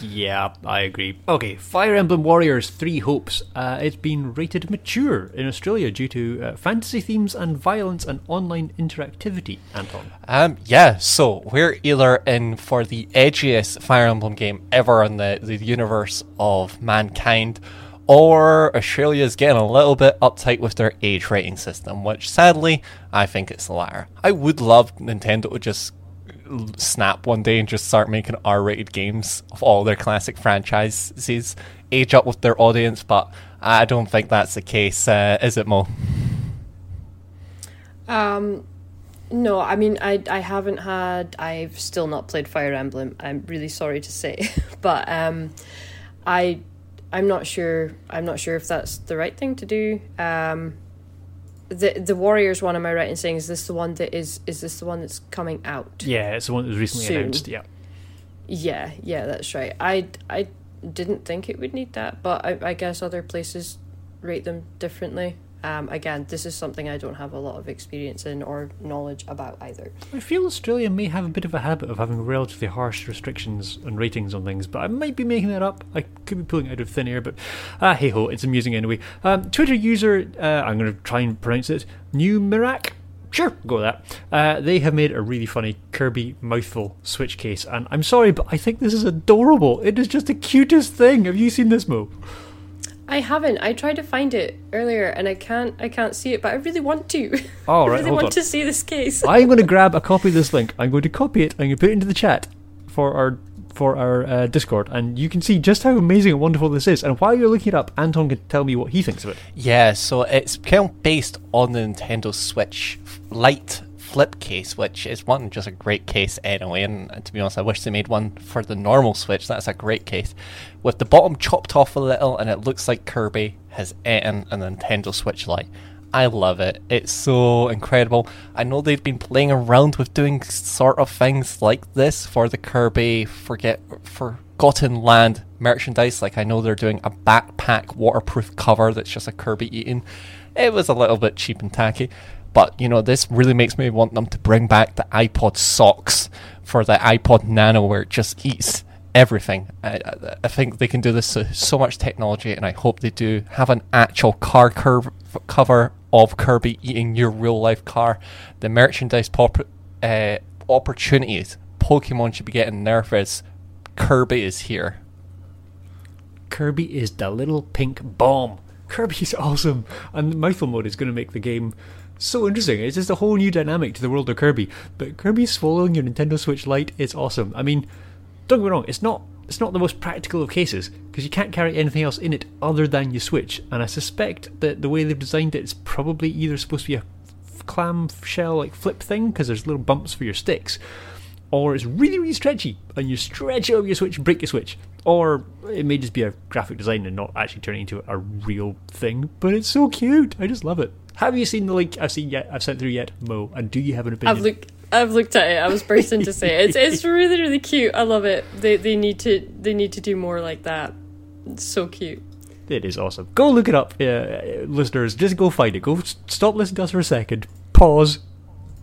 Yeah, I agree. Okay, Fire Emblem Warriors Three Hopes. Uh, it's been rated mature in Australia due to uh, fantasy themes and violence and online interactivity. Anton. Um, yeah, so we're either in for the edgiest Fire Emblem game ever in the, the universe of mankind, or Australia's getting a little bit uptight with their age rating system, which sadly, I think it's the latter. I would love Nintendo to just snap one day and just start making R rated games of all their classic franchises, age up with their audience, but I don't think that's the case, uh, is it, Mo? Um, no, I mean I I haven't had. I've still not played Fire Emblem. I'm really sorry to say, but um, I I'm not sure. I'm not sure if that's the right thing to do. Um, the the Warriors one. Am I right in saying is this the one that is is this the one that's coming out? Yeah, it's the one that was recently Soon. announced. Yeah. Yeah, yeah, that's right. I I didn't think it would need that, but I I guess other places rate them differently. Um, again, this is something I don't have a lot of experience in or knowledge about either. I feel Australia may have a bit of a habit of having relatively harsh restrictions and ratings on things, but I might be making that up. I could be pulling it out of thin air, but ah, hey ho, it's amusing anyway. Um, Twitter user, uh, I'm going to try and pronounce it, New Mirak Sure, go with that. Uh, they have made a really funny Kirby mouthful switch case, and I'm sorry, but I think this is adorable. It is just the cutest thing. Have you seen this, Mo? I haven't. I tried to find it earlier and I can't I can't see it, but I really want to. Oh, I really hold want on. to see this case. I'm going to grab a copy of this link. I'm going to copy it. I'm going to put it into the chat for our for our uh, Discord, and you can see just how amazing and wonderful this is. And while you're looking it up, Anton can tell me what he thinks of it. Yeah, so it's kind of based on the Nintendo Switch Lite flip case, which is one just a great case anyway. And to be honest, I wish they made one for the normal Switch. That's a great case, with the bottom chopped off a little, and it looks like Kirby has eaten a Nintendo Switch Lite. I love it. It's so incredible. I know they've been playing around with doing sort of things like this for the Kirby Forget Forgotten Land merchandise. Like I know they're doing a backpack waterproof cover that's just a Kirby eating. It was a little bit cheap and tacky, but you know this really makes me want them to bring back the iPod socks for the iPod Nano, where it just eats everything. I, I, think they can do this with so much technology, and I hope they do have an actual car curve cover of Kirby eating your real life car. The merchandise pop, uh, opportunities Pokemon should be getting nervous. Kirby is here. Kirby is the little pink bomb. Kirby's awesome, and mouthful mode is going to make the game so interesting. It's just a whole new dynamic to the world of Kirby. But Kirby swallowing your Nintendo Switch Lite is awesome. I mean, don't get me wrong, it's not it's not the most practical of cases because you can't carry anything else in it other than your Switch. And I suspect that the way they've designed it is probably either supposed to be a clam shell like flip thing because there's little bumps for your sticks, or it's really really stretchy and you stretch it over your Switch break your Switch. Or it may just be a graphic design and not actually turning into a real thing. But it's so cute. I just love it. Have you seen the link I've seen yet? I've sent through yet, Mo? And do you have an opinion? I've looked I've looked at it. I was bursting to say it. It's it's really really cute. I love it. They they need to they need to do more like that. It's so cute. It is awesome. Go look it up, uh, listeners. Just go find it. Go stop listening to us for a second. Pause.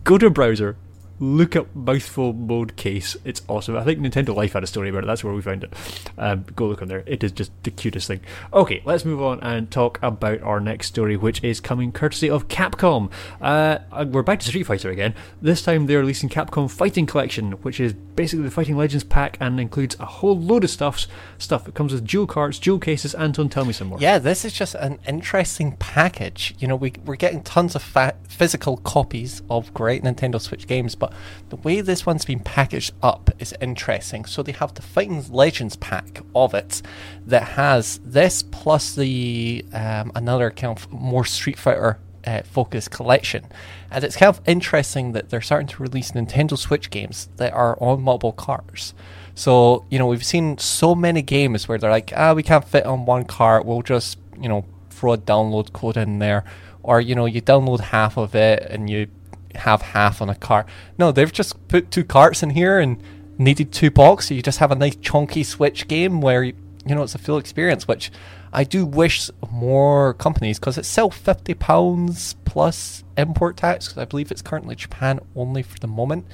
Go to a browser. Look up mouthful mode case. It's awesome. I think Nintendo Life had a story about it. That's where we found it. Um, go look on there. It is just the cutest thing. Okay, let's move on and talk about our next story, which is coming courtesy of Capcom. Uh, uh, we're back to Street Fighter again. This time they're releasing Capcom Fighting Collection, which is basically the Fighting Legends pack and includes a whole load of stuffs. Stuff. It comes with jewel carts, jewel cases. Anton, tell me some more. Yeah, this is just an interesting package. You know, we, we're getting tons of fa- physical copies of great Nintendo Switch games, but the way this one's been packaged up is interesting. So they have the Fighting Legends pack of it that has this plus the um, another kind of more Street Fighter uh, focused collection. And it's kind of interesting that they're starting to release Nintendo Switch games that are on mobile cars. So, you know, we've seen so many games where they're like, ah, we can't fit on one cart, we'll just, you know, throw a download code in there. Or, you know, you download half of it and you have half on a cart. No, they've just put two carts in here and needed two box, so you just have a nice chunky Switch game where, you know, it's a full experience, which I do wish more companies, because it's still £50 plus import tax, because I believe it's currently Japan only for the moment.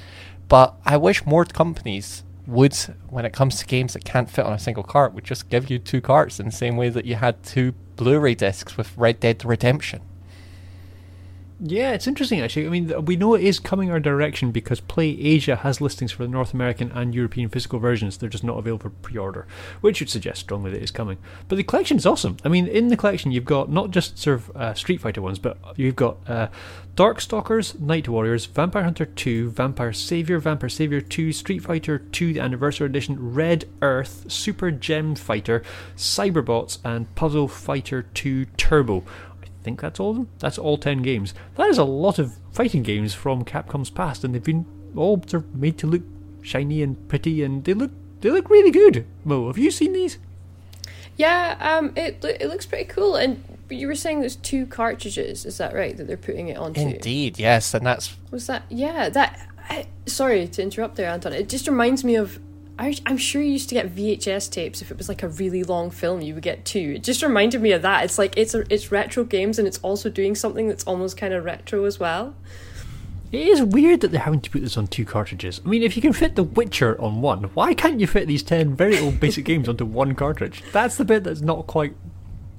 But I wish more companies would, when it comes to games that can't fit on a single cart, would just give you two carts in the same way that you had two Blu-ray discs with Red Dead Redemption. Yeah, it's interesting actually. I mean, we know it is coming our direction because Play Asia has listings for the North American and European physical versions. They're just not available for pre-order, which would suggest strongly that it is coming. But the collection is awesome. I mean, in the collection you've got not just sort of uh, Street Fighter ones, but you've got uh, Darkstalkers, Night Warriors, Vampire Hunter 2, Vampire Savior, Vampire Savior 2, Street Fighter 2 the Anniversary Edition, Red Earth, Super Gem Fighter, Cyberbots, and Puzzle Fighter 2 Turbo. I think that's all of them. That's all 10 games. That is a lot of fighting games from Capcom's past, and they've been all sort of made to look shiny and pretty, and they look they look really good. Mo, have you seen these? Yeah, um, it it looks pretty cool. And you were saying there's two cartridges. Is that right? That they're putting it onto. Indeed, yes, and that's Was that? Yeah, that. I, sorry to interrupt there, Anton. It just reminds me of. I, I'm sure you used to get VHS tapes if it was like a really long film. You would get two. It just reminded me of that. It's like it's a, it's retro games and it's also doing something that's almost kind of retro as well. It is weird that they're having to put this on two cartridges. I mean, if you can fit The Witcher on one, why can't you fit these 10 very old basic games onto one cartridge? That's the bit that's not quite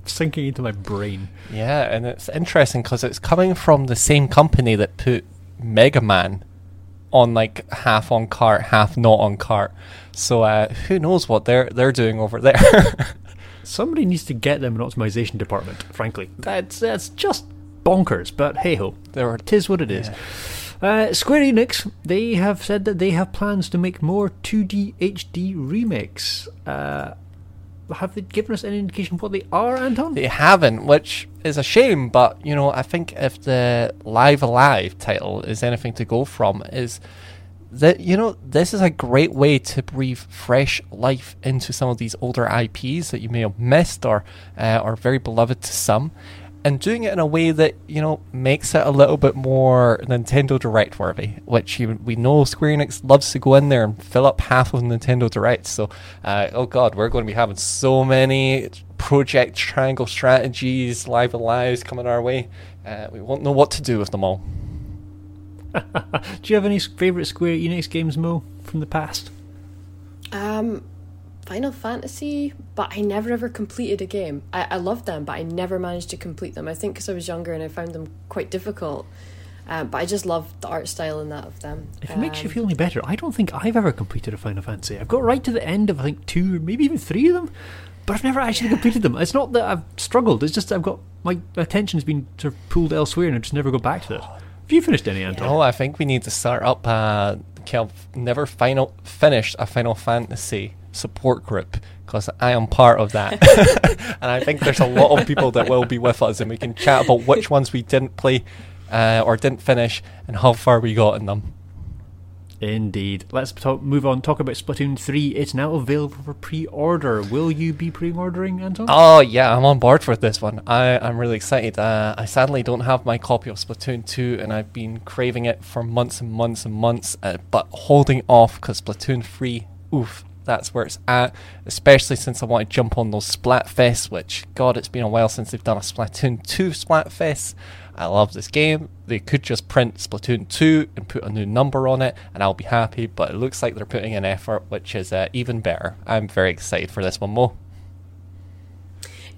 sinking into my brain. Yeah, and it's interesting because it's coming from the same company that put Mega Man on like half on cart, half not on cart. So uh, who knows what they're they're doing over there? Somebody needs to get them an optimization department. Frankly, that's that's just bonkers. But hey ho, There are- tis what it is. Uh, Square Enix, they have said that they have plans to make more 2D HD remakes. Uh, have they given us any indication what they are, Anton? They haven't, which is a shame. But you know, I think if the Live A Live title is anything to go from, is that you know this is a great way to breathe fresh life into some of these older IPs that you may have missed or uh, are very beloved to some. And doing it in a way that you know makes it a little bit more Nintendo Direct worthy, which you, we know Square Enix loves to go in there and fill up half of Nintendo Direct. So, uh, oh god, we're going to be having so many Project Triangle strategies, live alives coming our way. Uh, we won't know what to do with them all. Do you have any favourite Square Enix games, Mo, from the past? Um, Final Fantasy, but I never ever completed a game. I, I loved them, but I never managed to complete them. I think because I was younger and I found them quite difficult. Um, but I just love the art style in that of them. If it makes you Um, feel any better, I don't think I've ever completed a Final Fantasy. I've got right to the end of I think two, maybe even three of them, but I've never actually completed them. It's not that I've struggled; it's just I've got my attention's been sort of pulled elsewhere, and I just never go back to it. Have you finished any, Anton? Oh, I think we need to start up a kind of never final finished a Final Fantasy support group because I am part of that, and I think there's a lot of people that will be with us, and we can chat about which ones we didn't play uh, or didn't finish and how far we got in them. Indeed. Let's talk, move on. Talk about Splatoon three. It's now available for pre-order. Will you be pre-ordering, Anton? Oh yeah, I'm on board for this one. I I'm really excited. Uh, I sadly don't have my copy of Splatoon 2, and I've been craving it for months and months and months, uh, but holding off because Splatoon 3, oof, that's where it's at. Especially since I want to jump on those Splatfests, which God, it's been a while since they've done a Splatoon 2 Splatfest. I love this game. They could just print Splatoon 2 and put a new number on it, and I'll be happy. But it looks like they're putting in effort, which is uh, even better. I'm very excited for this one, Mo.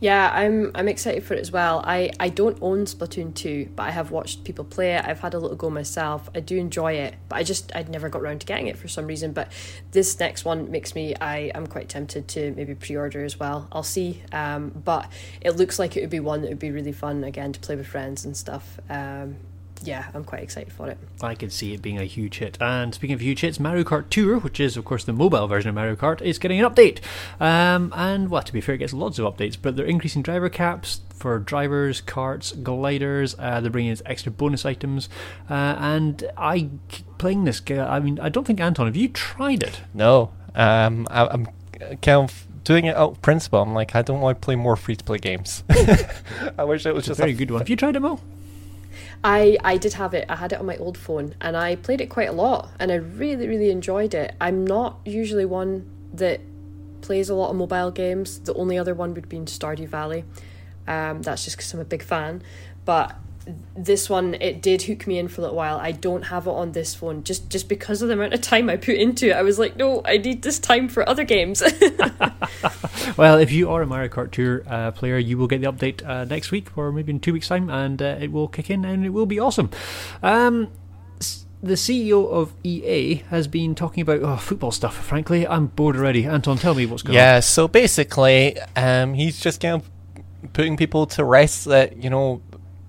Yeah, I'm I'm excited for it as well. I, I don't own Splatoon 2, but I have watched people play it. I've had a little go myself. I do enjoy it, but I just I'd never got around to getting it for some reason. But this next one makes me I am quite tempted to maybe pre-order as well. I'll see. Um, but it looks like it would be one that would be really fun again to play with friends and stuff. Um, yeah, I'm quite excited for it. I could see it being a huge hit. And speaking of huge hits, Mario Kart Tour, which is of course the mobile version of Mario Kart, is getting an update. Um, and well, to be fair, it gets lots of updates, but they're increasing driver caps for drivers, carts, gliders. Uh, they're bringing in extra bonus items. Uh, and I keep playing this. ga- I mean, I don't think Anton, have you tried it? No, um, I, I'm kind of doing it out of principle. I'm like, I don't want to play more free to play games. I wish it was It's a very a good one. Have you tried it, Mo? I I did have it. I had it on my old phone, and I played it quite a lot, and I really really enjoyed it. I'm not usually one that plays a lot of mobile games. The only other one would be in Stardew Valley. Um, that's just because I'm a big fan. But this one, it did hook me in for a little while. I don't have it on this phone just just because of the amount of time I put into it. I was like, no, I need this time for other games. Well, if you are a Mario Kart Tour uh, player, you will get the update uh, next week or maybe in two weeks' time, and uh, it will kick in and it will be awesome. Um, the CEO of EA has been talking about oh, football stuff. Frankly, I'm bored already. Anton, tell me what's going on. yeah. So basically, um, he's just kind of putting people to rest that you know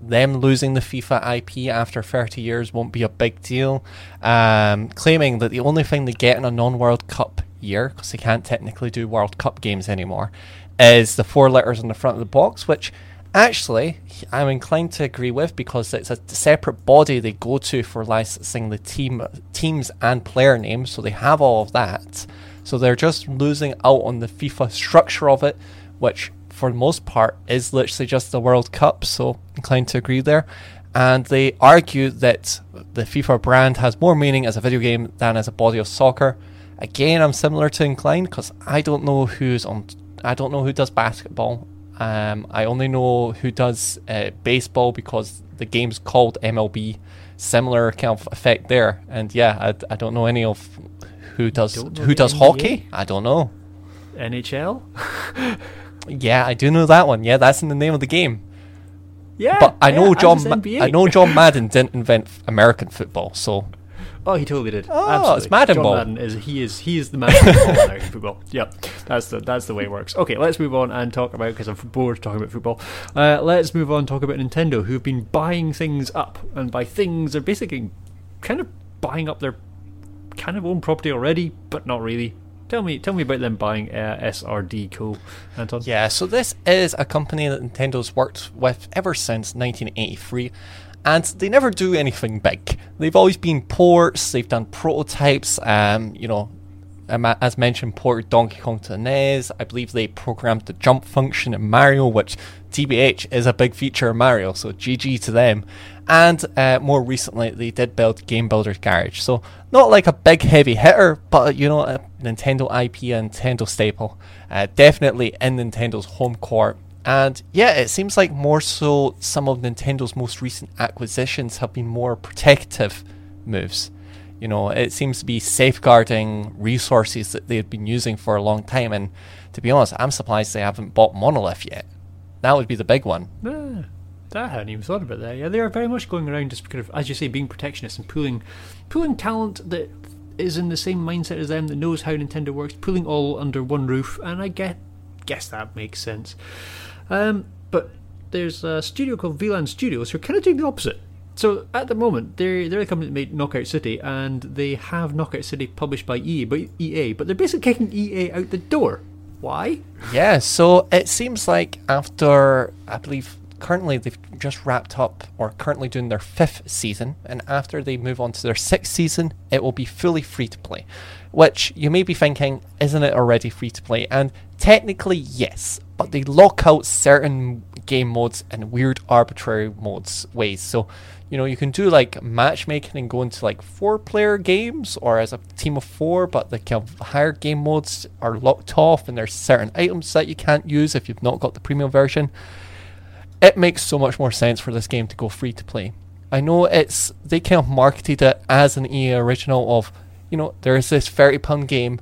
them losing the FIFA IP after 30 years won't be a big deal. Um, claiming that the only thing they get in a non-World Cup year, because they can't technically do World Cup games anymore, is the four letters on the front of the box, which actually I'm inclined to agree with because it's a separate body they go to for licensing the team teams and player names, so they have all of that. So they're just losing out on the FIFA structure of it, which for the most part is literally just the World Cup. So inclined to agree there. And they argue that the FIFA brand has more meaning as a video game than as a body of soccer. Again, I'm similar to inclined because I don't know who's on. I don't know who does basketball. Um, I only know who does uh, baseball because the game's called MLB. Similar kind of effect there, and yeah, I, I don't know any of who does who does NBA? hockey. I don't know. NHL? Yeah, I do know that one. Yeah, that's in the name of the game. Yeah, but I know yeah, John. Ma- I know John Madden didn't invent American football, so Oh, he totally did. Oh, Absolutely. it's Madden John Ball. Madden is he is he is the man of American football. Yep, that's the that's the way it works. Okay, let's move on and talk about because I'm bored talking about football. Uh, let's move on and talk about Nintendo, who've been buying things up, and by things they're basically kind of buying up their kind of own property already, but not really. Tell me, tell me about them buying uh, SRD Co. Anton. Yeah, so this is a company that Nintendo's worked with ever since 1983, and they never do anything big. They've always been ports, they've done prototypes, um, you know, as mentioned, ported Donkey Kong to NES. I believe they programmed the jump function in Mario, which TBH is a big feature of Mario, so GG to them. And uh, more recently, they did build Game Builder's Garage. So, not like a big heavy hitter, but you know, a Nintendo IP, a Nintendo staple. Uh, definitely in Nintendo's home court. And yeah, it seems like more so some of Nintendo's most recent acquisitions have been more protective moves. You know, it seems to be safeguarding resources that they've been using for a long time. And to be honest, I'm surprised they haven't bought Monolith yet. That would be the big one. Ah, I hadn't even thought about that. Yeah, they are very much going around just kind of, as you say, being protectionist and pulling, pulling talent that is in the same mindset as them, that knows how Nintendo works, pulling all under one roof, and I get, guess that makes sense. Um, but there's a studio called Velan Studios who are kind of doing the opposite. So at the moment, they're they're a company that made Knockout City, and they have Knockout City published by EA, but EA, but they're basically kicking EA out the door. Why? Yeah, so it seems like after, I believe, currently they've just wrapped up or currently doing their fifth season, and after they move on to their sixth season, it will be fully free to play. Which you may be thinking, isn't it already free to play? And technically, yes, but they lock out certain game modes and weird arbitrary modes ways. So, you know, you can do like matchmaking and go into like four player games or as a team of four, but the kind of higher game modes are locked off and there's certain items that you can't use if you've not got the premium version. It makes so much more sense for this game to go free to play. I know it's they kind of marketed it as an EA original of, you know, there's this thirty pound game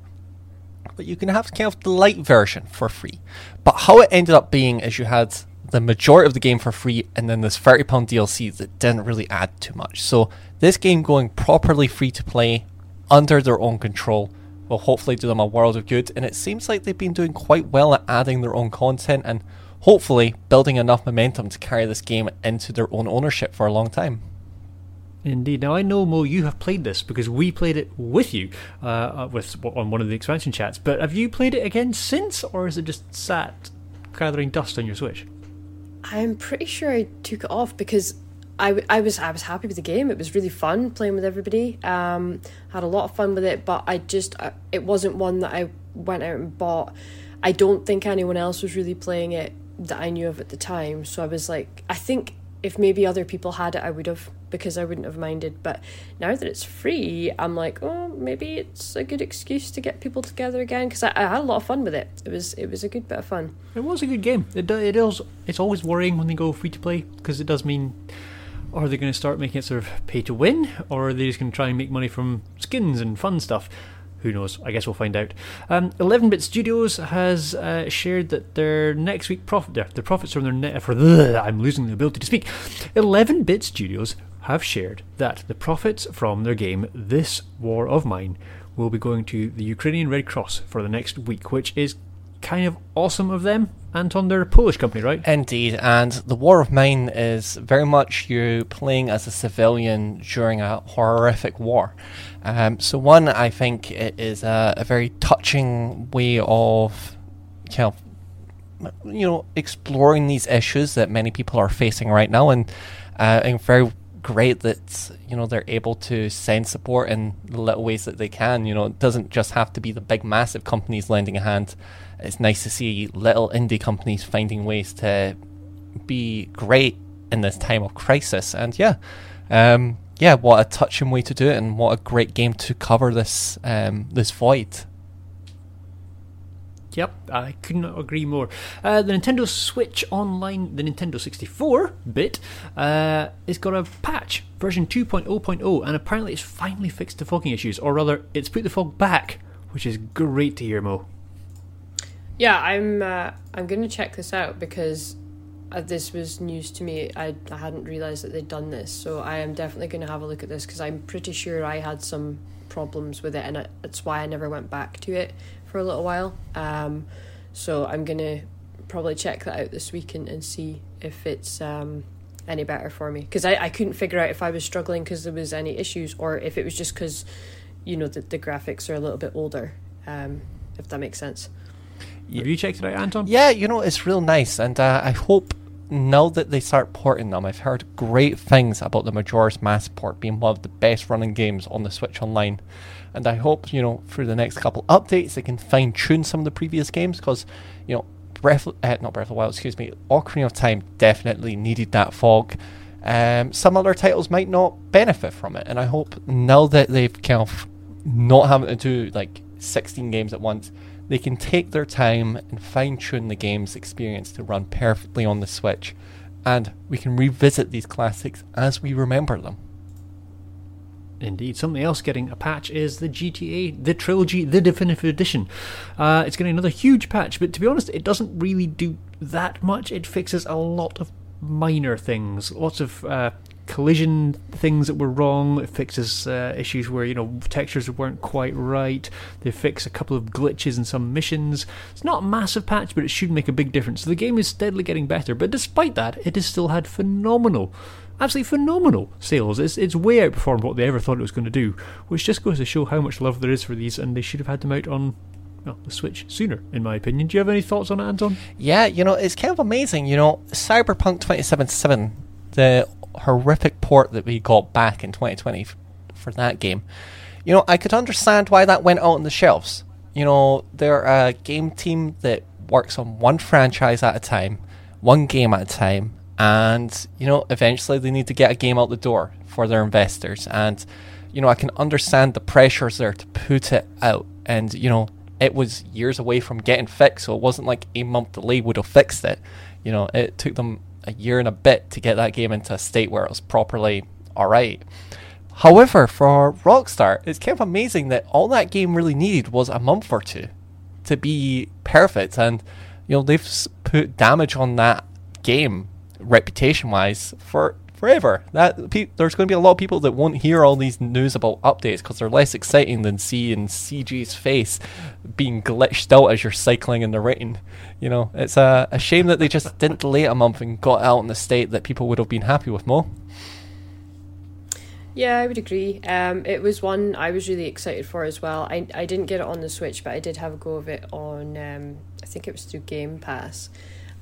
but you can have kind of the light version for free. But how it ended up being is you had the majority of the game for free and then this £30 DLC that didn't really add too much. So this game going properly free to play under their own control will hopefully do them a world of good and it seems like they've been doing quite well at adding their own content and hopefully building enough momentum to carry this game into their own ownership for a long time. Indeed. Now I know Mo, you have played this because we played it with you, uh, uh, with on one of the expansion chats. But have you played it again since, or is it just sat gathering dust on your Switch? I'm pretty sure I took it off because I, I was I was happy with the game. It was really fun playing with everybody. Um, had a lot of fun with it, but I just I, it wasn't one that I went out and bought. I don't think anyone else was really playing it that I knew of at the time. So I was like, I think if maybe other people had it, I would have because I wouldn't have minded. But now that it's free, I'm like, oh, maybe it's a good excuse to get people together again because I, I had a lot of fun with it. It was it was a good bit of fun. It was a good game. It it is. It's always worrying when they go free to play because it does mean. Are they going to start making it sort of pay to win, or are they just going to try and make money from skins and fun stuff? Who knows? I guess we'll find out. Um, 11-bit Studios has uh, shared that their next week profit, their, the profits from their net for the I'm losing the ability to speak. 11-bit Studios have shared that the profits from their game This War of Mine will be going to the Ukrainian Red Cross for the next week, which is kind of awesome of them. Anton, they're a Polish company, right? Indeed, and the War of Mine is very much you playing as a civilian during a horrific war. Um, so, one, I think it is a, a very touching way of kind of you know exploring these issues that many people are facing right now, and uh, and very great that you know they're able to send support in the little ways that they can. You know, it doesn't just have to be the big, massive companies lending a hand. It's nice to see little indie companies finding ways to be great in this time of crisis. And yeah, um, yeah, what a touching way to do it, and what a great game to cover this um, this void. Yep, I could not agree more. Uh, the Nintendo Switch Online, the Nintendo 64 bit, uh, it's got a patch, version 2.0.0, and apparently it's finally fixed the fogging issues, or rather, it's put the fog back, which is great to hear, Mo. Yeah, I'm uh, I'm gonna check this out because uh, this was news to me. I, I hadn't realised that they'd done this, so I am definitely going to have a look at this because I'm pretty sure I had some problems with it, and it's why I never went back to it for a little while. Um, so I'm going to probably check that out this week and, and see if it's um, any better for me because I, I couldn't figure out if I was struggling because there was any issues or if it was just because you know the, the graphics are a little bit older um, if that makes sense Have you checked it out, Anton? Yeah, you know, it's real nice, and uh, I hope now that they start porting them, I've heard great things about the Majora's Mask port being one of the best running games on the Switch Online. And I hope, you know, through the next couple updates, they can fine tune some of the previous games because, you know, Breath, uh, not Breath of the Wild, excuse me, Ocarina of Time definitely needed that fog. Um, some other titles might not benefit from it, and I hope now that they've kind of not having to do like 16 games at once, they can take their time and fine tune the game's experience to run perfectly on the Switch, and we can revisit these classics as we remember them. Indeed. Something else getting a patch is the GTA, the trilogy, the definitive edition. Uh, it's getting another huge patch, but to be honest, it doesn't really do that much. It fixes a lot of minor things, lots of uh, collision things that were wrong. It fixes uh, issues where you know textures weren't quite right. They fix a couple of glitches in some missions. It's not a massive patch, but it should make a big difference. So the game is steadily getting better. But despite that, it has still had phenomenal absolutely phenomenal sales. It's, it's way outperformed what they ever thought it was going to do, which just goes to show how much love there is for these, and they should have had them out on well, the Switch sooner, in my opinion. Do you have any thoughts on it, Anton? Yeah, you know, it's kind of amazing. You know, Cyberpunk 2077, the horrific port that we got back in 2020 f- for that game, you know, I could understand why that went out on the shelves. You know, they're a game team that works on one franchise at a time, one game at a time, and you know eventually they need to get a game out the door for their investors. And you know i can understand the pressures there to put it out. And you know it was years away from getting fixed so it wasn't like a month delay would have fixed it. You know it took them a year and a bit to get that game into a state where it was properly all right however for rockstar it's kind of amazing that all that game really needed was a month or two to be perfect and you know they've put damage on that game reputation wise for forever. That pe- there's going to be a lot of people that won't hear all these news about updates because they're less exciting than seeing CJ's face being glitched out as you're cycling in the rain. You know, it's a, a shame that they just didn't delay a month and got out in the state that people would have been happy with. more. Yeah, I would agree. Um, it was one I was really excited for as well. I I didn't get it on the Switch, but I did have a go of it on. Um, I think it was through Game Pass,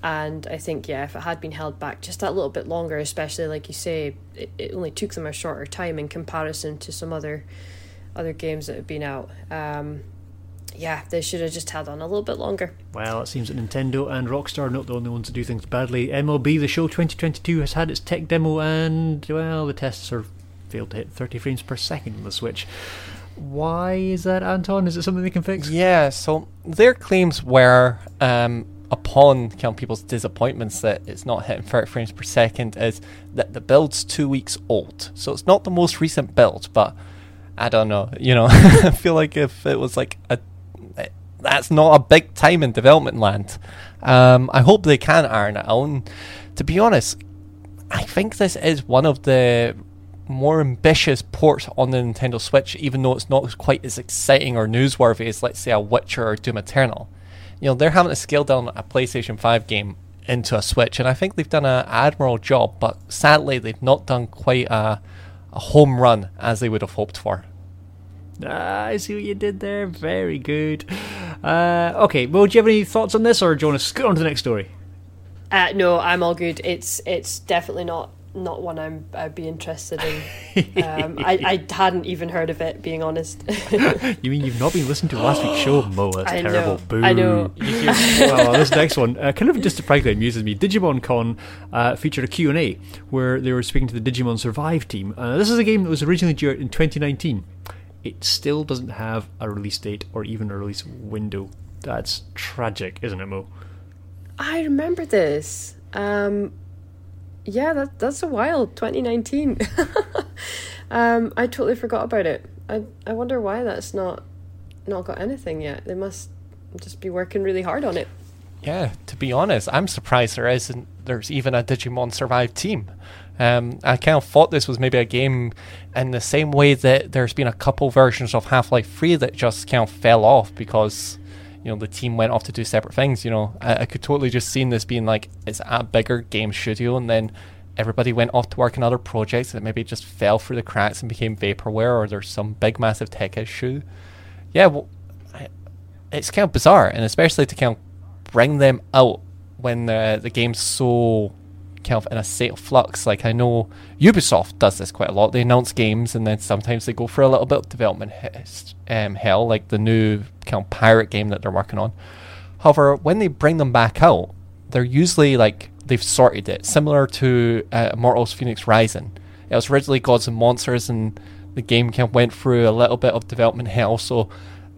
and I think yeah, if it had been held back just that little bit longer, especially like you say, it, it only took them a shorter time in comparison to some other other games that have been out. Um, yeah, they should have just held on a little bit longer. Well, it seems that Nintendo and Rockstar are not the only ones to do things badly. MLB The Show 2022 has had its tech demo, and, well, the tests are failed to hit 30 frames per second on the Switch. Why is that, Anton? Is it something they can fix? Yeah, so their claims were um, upon kind of people's disappointments that it's not hitting 30 frames per second is that the build's two weeks old. So it's not the most recent build, but I don't know. You know, I feel like if it was like a that's not a big time in development land. Um, I hope they can iron it out. And to be honest, I think this is one of the more ambitious ports on the Nintendo Switch, even though it's not quite as exciting or newsworthy as, let's say, a Witcher or Doom Eternal. You know, they're having to scale down a PlayStation 5 game into a Switch, and I think they've done an admirable job, but sadly, they've not done quite a, a home run as they would have hoped for. Ah, I see what you did there. Very good. Uh, okay, well, do you have any thoughts on this, or do you want to scoot on to the next story? Uh, no, I'm all good. It's it's definitely not not one I'm I'd be interested in. Um, I I hadn't even heard of it, being honest. You mean you've not been listening to last week's show, Mo? That's I terrible. know, Boo. I know. well, this next one, uh, kind of just frankly amuses me. Digimon Con uh, featured a Q&A where they were speaking to the Digimon Survive team. Uh, this is a game that was originally due out in 2019. It still doesn't have a release date or even a release window. That's tragic, isn't it, Mo? I remember this. Um, yeah, that that's a while. 2019. um, I totally forgot about it. I I wonder why that's not not got anything yet. They must just be working really hard on it. yeah, to be honest, I'm surprised there isn't. There's even a Digimon Survive team. Um, I kind of thought this was maybe a game in the same way that there's been a couple versions of Half Life 3 that just kind of fell off because you know the team went off to do separate things. You know, I, I could totally just seen this being like it's a bigger game studio, and then everybody went off to work on other projects that maybe just fell through the cracks and became vaporware, or there's some big massive tech issue. Yeah, well, I, it's kind of bizarre, and especially to kind of bring them out when the the game's so kind of in a state of flux. Like I know Ubisoft does this quite a lot. They announce games and then sometimes they go for a little bit of development um, hell, like the new kind of pirate game that they're working on. However, when they bring them back out, they're usually like they've sorted it, similar to uh, Immortals Fenyx Rising. It was originally Gods and Monsters, and the game kind of went through a little bit of development hell. So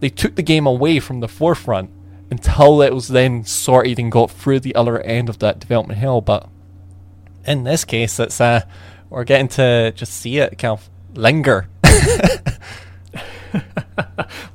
they took the game away from the forefront until it was then sorted and got through the other end of that development hell. But in this case, it's uh, we're getting to just see it kind of linger.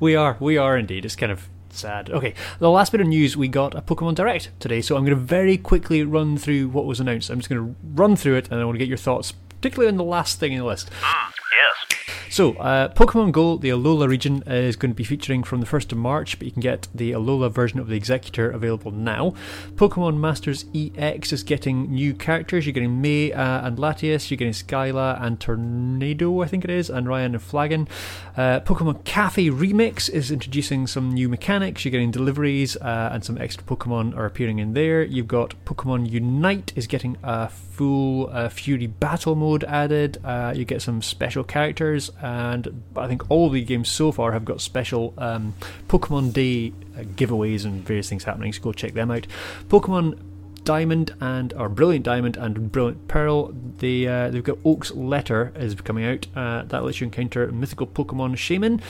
we are, we are indeed. It's kind of sad. Okay, the last bit of news we got a Pokemon Direct today, so I'm going to very quickly run through what was announced. I'm just going to run through it, and I want to get your thoughts, particularly on the last thing in the list. Yes. So, uh, Pokemon Go, the Alola region, is going to be featuring from the 1st of March, but you can get the Alola version of the Exeggutor available now. Pokemon Masters EX is getting new characters. You're getting May uh, and Latias, you're getting Skyla and Tornado, I think it is, and Ryan and Flagon. Uh, Pokemon Cafe Remix is introducing some new mechanics. You're getting deliveries, uh, and some extra Pokemon are appearing in there. You've got Pokemon Unite is getting a full uh, Fury battle mode added. Uh, you get some special characters and I think all the games so far have got special um, Pokemon Day uh, giveaways and various things happening. So go check them out. Pokemon Diamond and or Brilliant Diamond and Brilliant Pearl. They uh, they've got Oak's Letter is coming out. Uh, that lets you encounter mythical Pokemon Shaymin.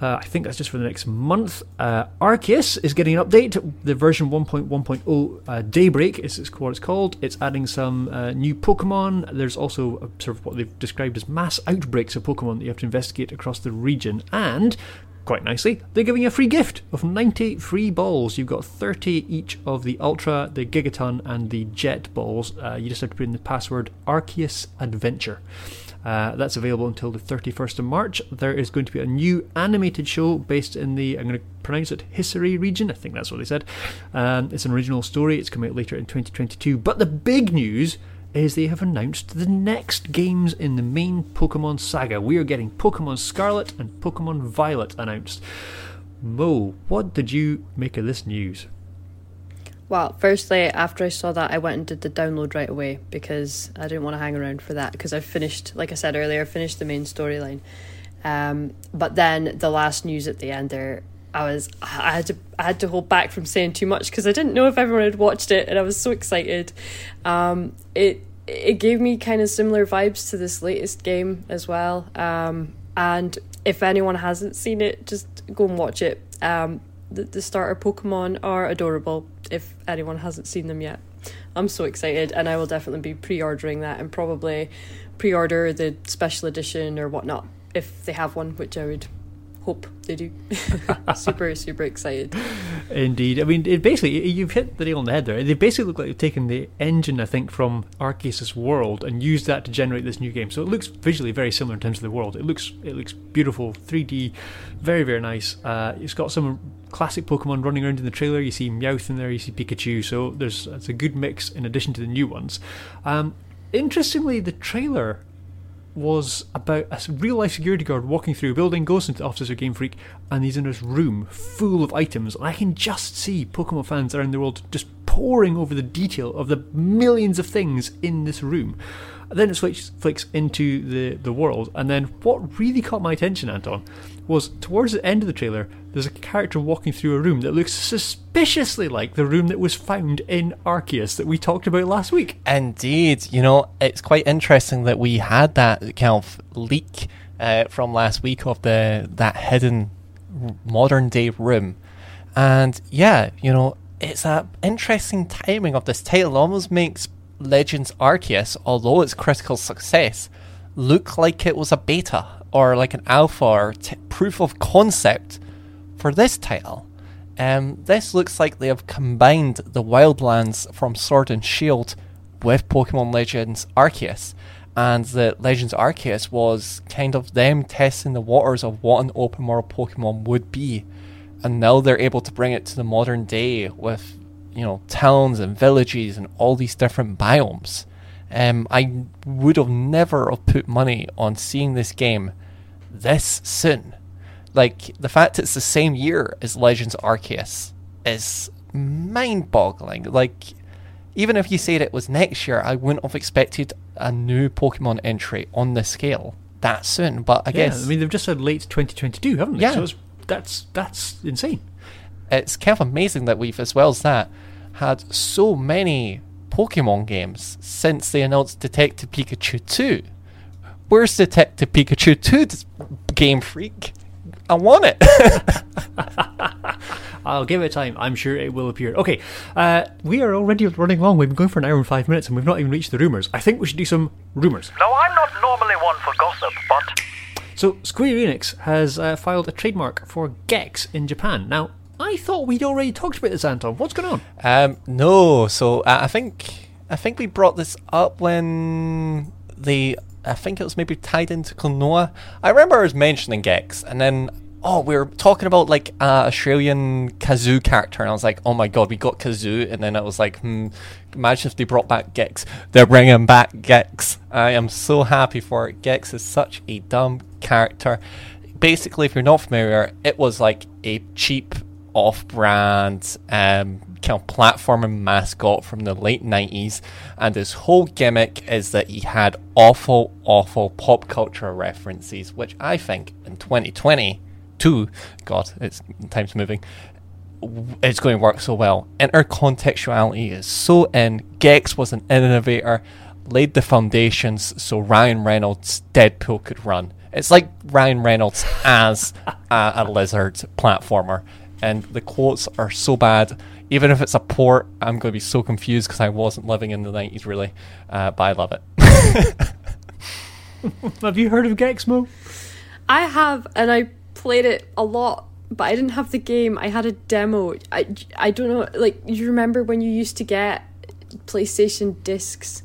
Uh, I think that's just for the next month. Uh, Arceus is getting an update. The version 1.1.0 uh, Daybreak is what it's called. It's adding some uh, new Pokemon. There's also a, sort of what they've described as mass outbreaks of Pokemon that you have to investigate across the region. And quite nicely, they're giving you a free gift of 90 free balls. You've got 30 each of the Ultra, the Gigaton, and the Jet balls. Uh, you just have to put in the password Arceus Adventure. Uh, that's available until the 31st of March. There is going to be a new animated show based in the, I'm going to pronounce it, Hisari region. I think that's what they said. Um, it's an original story. It's coming out later in 2022. But the big news is they have announced the next games in the main Pokemon saga. We are getting Pokemon Scarlet and Pokemon Violet announced. Mo, what did you make of this news? Well, firstly, after I saw that, I went and did the download right away because I didn't want to hang around for that because I finished, like I said earlier, finished the main storyline. Um, but then the last news at the end there, I was I had to I had to hold back from saying too much because I didn't know if everyone had watched it, and I was so excited. Um, it it gave me kind of similar vibes to this latest game as well. Um, and if anyone hasn't seen it, just go and watch it. Um, the, the starter Pokemon are adorable if anyone hasn't seen them yet. I'm so excited, and I will definitely be pre ordering that and probably pre order the special edition or whatnot if they have one, which I would hope they do. super, super excited. Indeed. I mean, it basically, you've hit the nail on the head there. They basically look like they've taken the engine, I think, from Arceus' world and used that to generate this new game. So it looks visually very similar in terms of the world. It looks it looks beautiful, 3D, very, very nice. Uh, it's got some classic Pokemon running around in the trailer. You see Meowth in there, you see Pikachu. So there's it's a good mix in addition to the new ones. Um, interestingly, the trailer was about a real life security guard walking through a building, goes into the office of Game Freak, and he's in this room full of items. I can just see Pokemon fans around the world just poring over the detail of the millions of things in this room. Then it switches, flicks into the, the world, and then what really caught my attention, Anton, was towards the end of the trailer, there's a character walking through a room that looks suspiciously like the room that was found in Arceus that we talked about last week. Indeed, you know, it's quite interesting that we had that kind of leak uh, from last week of the that hidden modern day room, and yeah, you know, it's a interesting timing of this title. It almost makes Legends Arceus, although it's critical success, look like it was a beta or like an alpha or t- proof of concept for this title. Um, this looks like they have combined the wildlands from Sword and Shield with Pokemon Legends Arceus. And the Legends Arceus was kind of them testing the waters of what an open world Pokemon would be. And now they're able to bring it to the modern day with, you know, towns and villages and all these different biomes. Um, I would have never have put money on seeing this game this soon. Like the fact it's the same year as Legends Arceus is mind-boggling. Like even if you said it was next year, I wouldn't have expected a new Pokemon entry on this scale that soon. But I Yeah, guess I mean they've just said late 2022, haven't they? Yeah. So it's, that's that's insane. it's kind of amazing that we've, as well as that, had so many Pokemon games since they announced Detective Pikachu 2. Where's Detective Pikachu 2, Game Freak? I want it. I'll give it time. I'm sure it will appear. Okay, uh, we are already running long. We've been going for an hour and five minutes, and we've not even reached the rumors. I think we should do some rumors. Now, I'm not normally one for gossip, but So Square Enix has uh, filed a trademark for Gex in Japan. Now, I thought we'd already talked about this, Anton. What's going on? Um, no, so uh, I think I think we brought this up when the I think it was maybe tied into Klonoa. I remember I was mentioning Gex, and then oh, we were talking about like uh, Australian Kazoo character, and I was like, oh my god, we got Kazoo, and then I was like, hmm, imagine if they brought back Gex. They're bringing back Gex. I am so happy for it. Gex is such a dumb character. Basically, if you're not familiar, it was like a cheap off-brand um, kind of platforming mascot from the late 90s and his whole gimmick is that he had awful awful pop culture references which i think in 2022 god it's time's moving it's going to work so well. Intercontextuality is so in. Gex was an innovator laid the foundations so ryan reynolds deadpool could run. It's like ryan reynolds as a, a lizard platformer and the quotes are so bad. Even if it's a port, I'm going to be so confused because I wasn't living in the 90s really, uh, but I love it. Have you heard of Gex, Mo? I have, and I played it a lot, but I didn't have the game. I had a demo. I, I don't know, like, you remember when you used to get PlayStation discs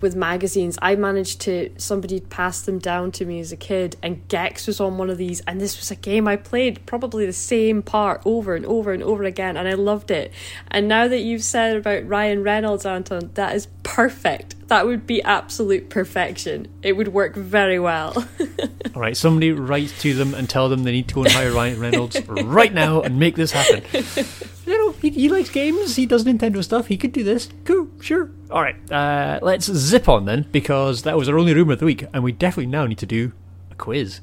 with magazines? I managed to, somebody passed them down to me as a kid, and Gex was on one of these, and this was a game I played probably the same part over and over and over again, and I loved it. And now that you've said about Ryan Reynolds, Anton, that is perfect. That would be absolute perfection. It would work very well. All right, somebody write to them and tell them they need to go and hire Ryan Reynolds right now and make this happen. You know, he, he likes games. He does Nintendo stuff. He could do this. Cool, sure. All right, uh, let's zip on then because that was our only rumor of the week, and we definitely now need to do a quiz.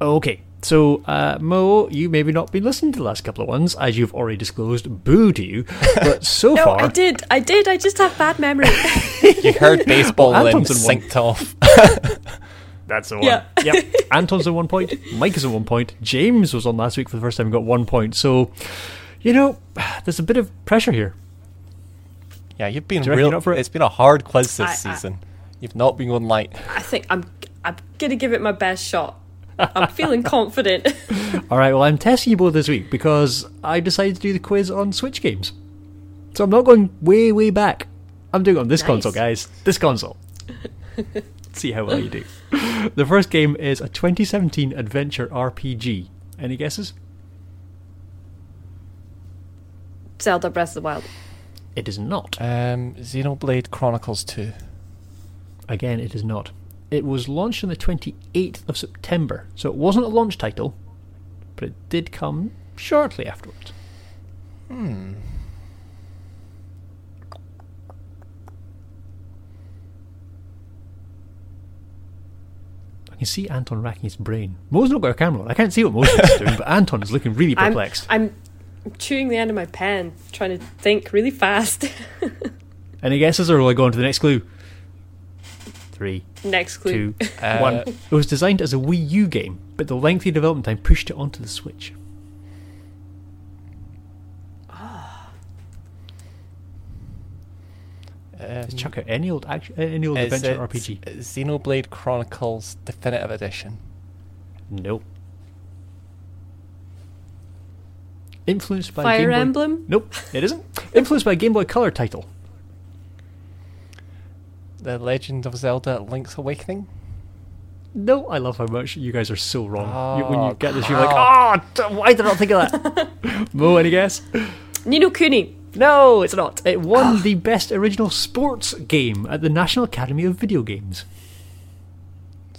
Okay, so uh, Mo, you maybe not been listening to the last couple of ones as you've already disclosed. Boo to you, but so no, far I did. I did. I just have bad memory. you heard baseball Well, and Anton's synced off. That's the one. Yeah. yep. Anton's at one point. Mike is at one point. James was on last week for the first time and got one point. So, you know, there's a bit of pressure here. Yeah, you've been Do you real. you're up for it? It's been a hard quiz this I- I- season. You've not been going light. I think I'm. I'm gonna give it my best shot. I'm feeling confident. All right, well, I'm testing you both this week because I decided to do the quiz on Switch games. So I'm not going way, way back. I'm doing it on this Nice. console, guys. This console. See how well you do. The first game is a 2017 adventure RPG. Any guesses? Zelda Breath of the Wild. It is not. Um, Xenoblade Chronicles 2. Again, it is not. It was launched on the 28th of September, so it wasn't a launch title, but it did come shortly afterwards. Hmm. I can see Anton racking his brain. Mo's not got a camera on. I can't see what Mo's doing, but Anton is looking really I'm, perplexed. I'm chewing the end of my pen, trying to think really fast. Any guesses, or will I go on to the next clue? Three, Next clue. two, Uh, one. It was designed as a Wii U game, but the lengthy development time pushed it onto the Switch. Um, Just chuck out any old action, any old is adventure it RPG. Xenoblade Chronicles Definitive Edition. Nope. Influenced by Fire Game Boy- Emblem? Nope, it isn't. Influenced by a Game Boy Color title. The Legend of Zelda: Link's Awakening. No, I love how much you guys are so wrong. You, when you Oh, get this, you're like, oh, d- why did I not think of that? Mo, any guess? Ni no Kuni. No, it's not. It won ah. the best original sports game at the National Academy of Video Games.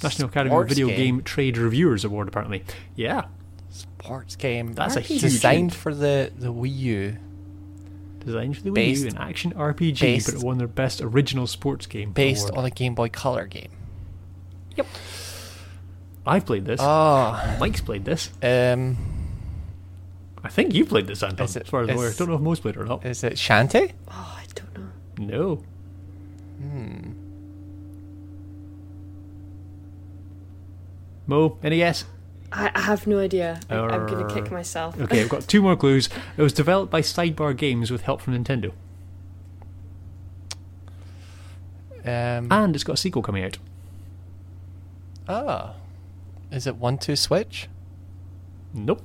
National Academy of Video game? Game Trade Reviewers Award, apparently. Yeah, Sports game. That's a RPG. huge designed hit. for the the Wii U, designed for the Wii Based- U, an action RPG, based- but it won their best original sports game. based award. on a Game Boy Color game. Yep. I've played this. Oh, Mike's played this. um, I think you played this, Anton. Is it- as far as I'm aware. is- don't know if Mo's played it or not. is it Shantae? Oh, I don't know. No. Hmm. Mo, any guess? I, I have no idea. I, I'm gonna kick Uh, myself. Okay, I've got two more clues. It was developed by Sidebar Games with help from Nintendo, Um, and it's got a sequel coming out. Ah. is it One Two Switch? Nope.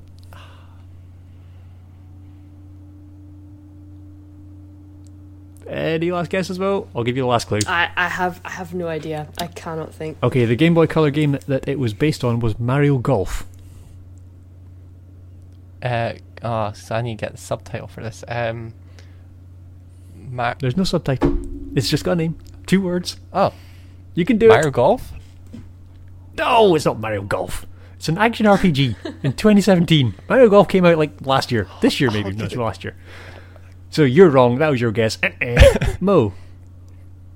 Any last guesses, Mo? I'll give you the last clue. I, I have I have no idea. I cannot think. Okay, the Game Boy Color game that, that it was based on was Mario Golf. Uh, oh, so I need to get the subtitle for this. Um, Mar- There's no subtitle. It's just got a name. Two words. oh, You can do Mario it. Mario Golf. No, it's not Mario Golf. It's an action RPG in 2017. Mario Golf came out like last year. This year, maybe, not last year. So you're wrong. That was your guess. Eh-eh. Mo,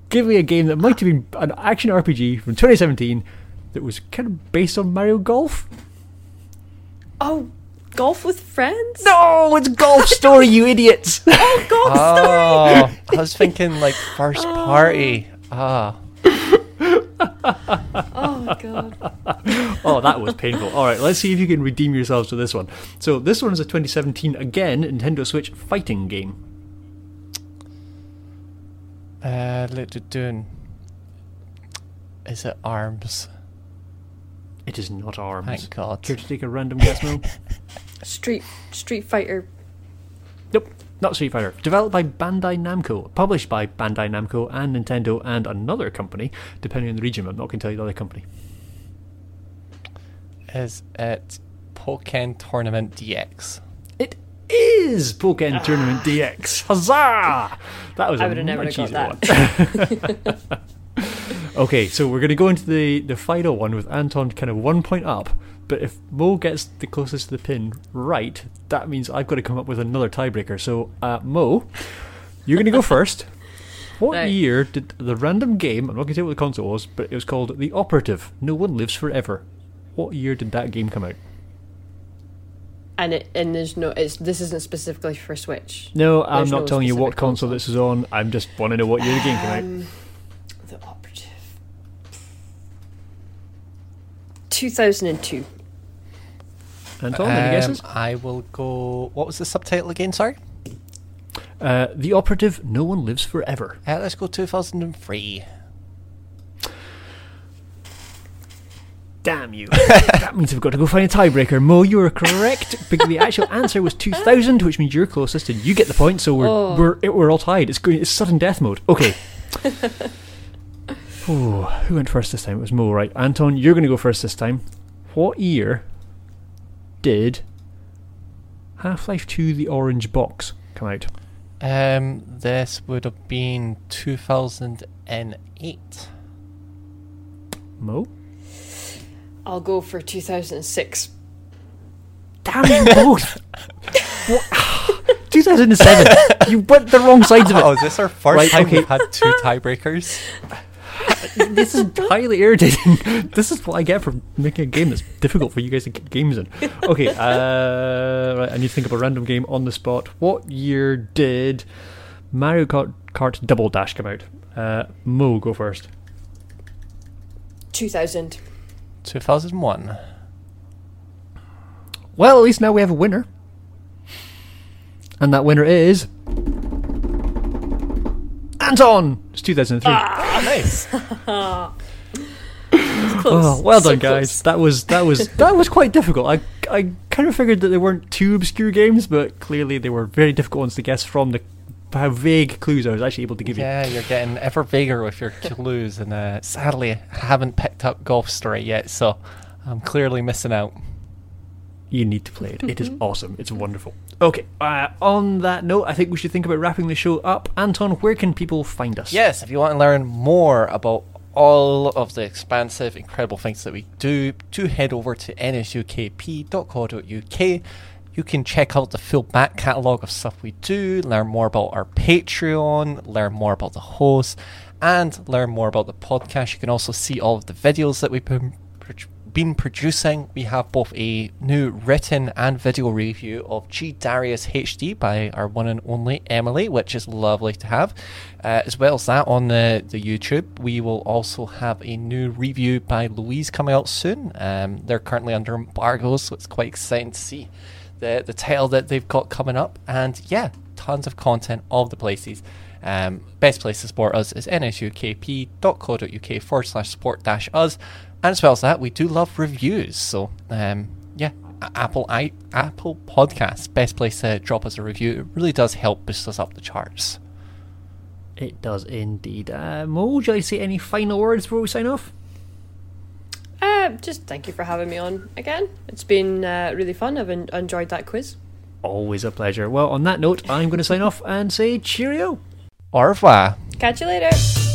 give me a game that might have been an action RPG from 2017 that was kind of based on Mario Golf. Oh, golf with friends? No, it's Golf Story, you idiots. Oh, golf Story! Oh, I was thinking like first party. Ah, Oh god. oh, that was painful. All right, let's see if you can redeem yourselves with this one. So this one is a 2017 again Nintendo Switch fighting game. uh, let it doing. Is it Arms? It is not Arms. Thank God. Care to take a random guess, Mo? Street Street Fighter. Nope, not Street Fighter. Developed by Bandai Namco, published by Bandai Namco and Nintendo and another company, depending on the region. I'm not going to tell you the other company. Is it Pokken Tournament DX? It is Pokken Tournament DX. Huzzah! That was I a would've never much got easier one. okay, so we're going to go into the, the final one with Anton kind of one point up. But if Mo gets the closest to the pin right, that means I've got to come up with another tiebreaker. So, uh, Mo, you're going to go first. What Right. year did the random game, I'm not going to tell you what the console was, but it was called The Operative No One Lives Forever. What year did that game come out? And it and there's no it's this isn't specifically for Switch. No, I'm There's not no telling you what specific console, this is on. I'm just want to know what year the game came out. Um, the operative. 2002. Anton, any guesses? Um, I will go. What was the subtitle again? Sorry. Uh, the operative, no one lives forever. Uh, let's go 2003. Damn you. that means we've got to go find a tiebreaker. Mo, you are correct, because the actual answer was 2000, which means you're closest and you get the point, so we're, Oh. we're, we're all tied. It's, going, it's sudden death mode. Okay. Ooh, who went first this time? It was Mo, right? Anton, you're going to go first this time. What year did Half Life 2 The Orange Box come out? Um, this would have been 2008. Mo? I'll go for 2006. Damn you both! What? 2007. You went the wrong sides of it. Oh, is this our first Right, time okay. we've had two tiebreakers? this is highly irritating. this is what I get for making a game that's difficult for you guys to get games in. Okay, uh, right, I need to think of a random game on the spot. What year did Mario Kart, Kart Double Dash come out? Uh, Mo, go first. 2000. 2001. Well, at least now we have a winner. And that winner is. Anton! It's 2003. Ah, nice. Oh, well So done, guys. That was that was that was quite difficult. I I kind of figured that they weren't too obscure games, but clearly they were very difficult ones to guess from the how vague clues I was actually able to give you. Yeah, you're getting ever bigger with your clues, and uh, sadly, I haven't picked up Golf Story yet, so I'm clearly missing out. You need to play it. It is awesome. It's wonderful. Okay, uh, on that note, I think we should think about wrapping the show up. Anton, where can people find us? Yes, if you want to learn more about all of the expansive, incredible things that we do, do head over to nsukp.co.uk. You can check out the full back catalogue of stuff we do, learn more about our Patreon, learn more about the host, and learn more about the podcast. You can also see all of the videos that we've been, been producing. We have both a new written and video review of G Darius HD by our one and only Emily, which is lovely to have. Uh, as well as that on the, the YouTube, we will also have a new review by Louise coming out soon. Um, they're currently under embargo, so it's quite exciting to see the the title that they've got coming up. And yeah, tons of content all of the places. Um, best place to support us is nsukp.co.uk forward slash support dash us. And as well as that, we do love reviews. So um, yeah, Apple i Apple Podcasts, best place to drop us a review. It really does help boost us up the charts. It does indeed. Uh, Mo, would you like to say any final words before we sign off? Uh, just thank you for having me on again. It's been uh, really fun. I've en- enjoyed that quiz. Always a pleasure. Well, on that note, I'm going to sign off and say cheerio. Au revoir. Catch you later.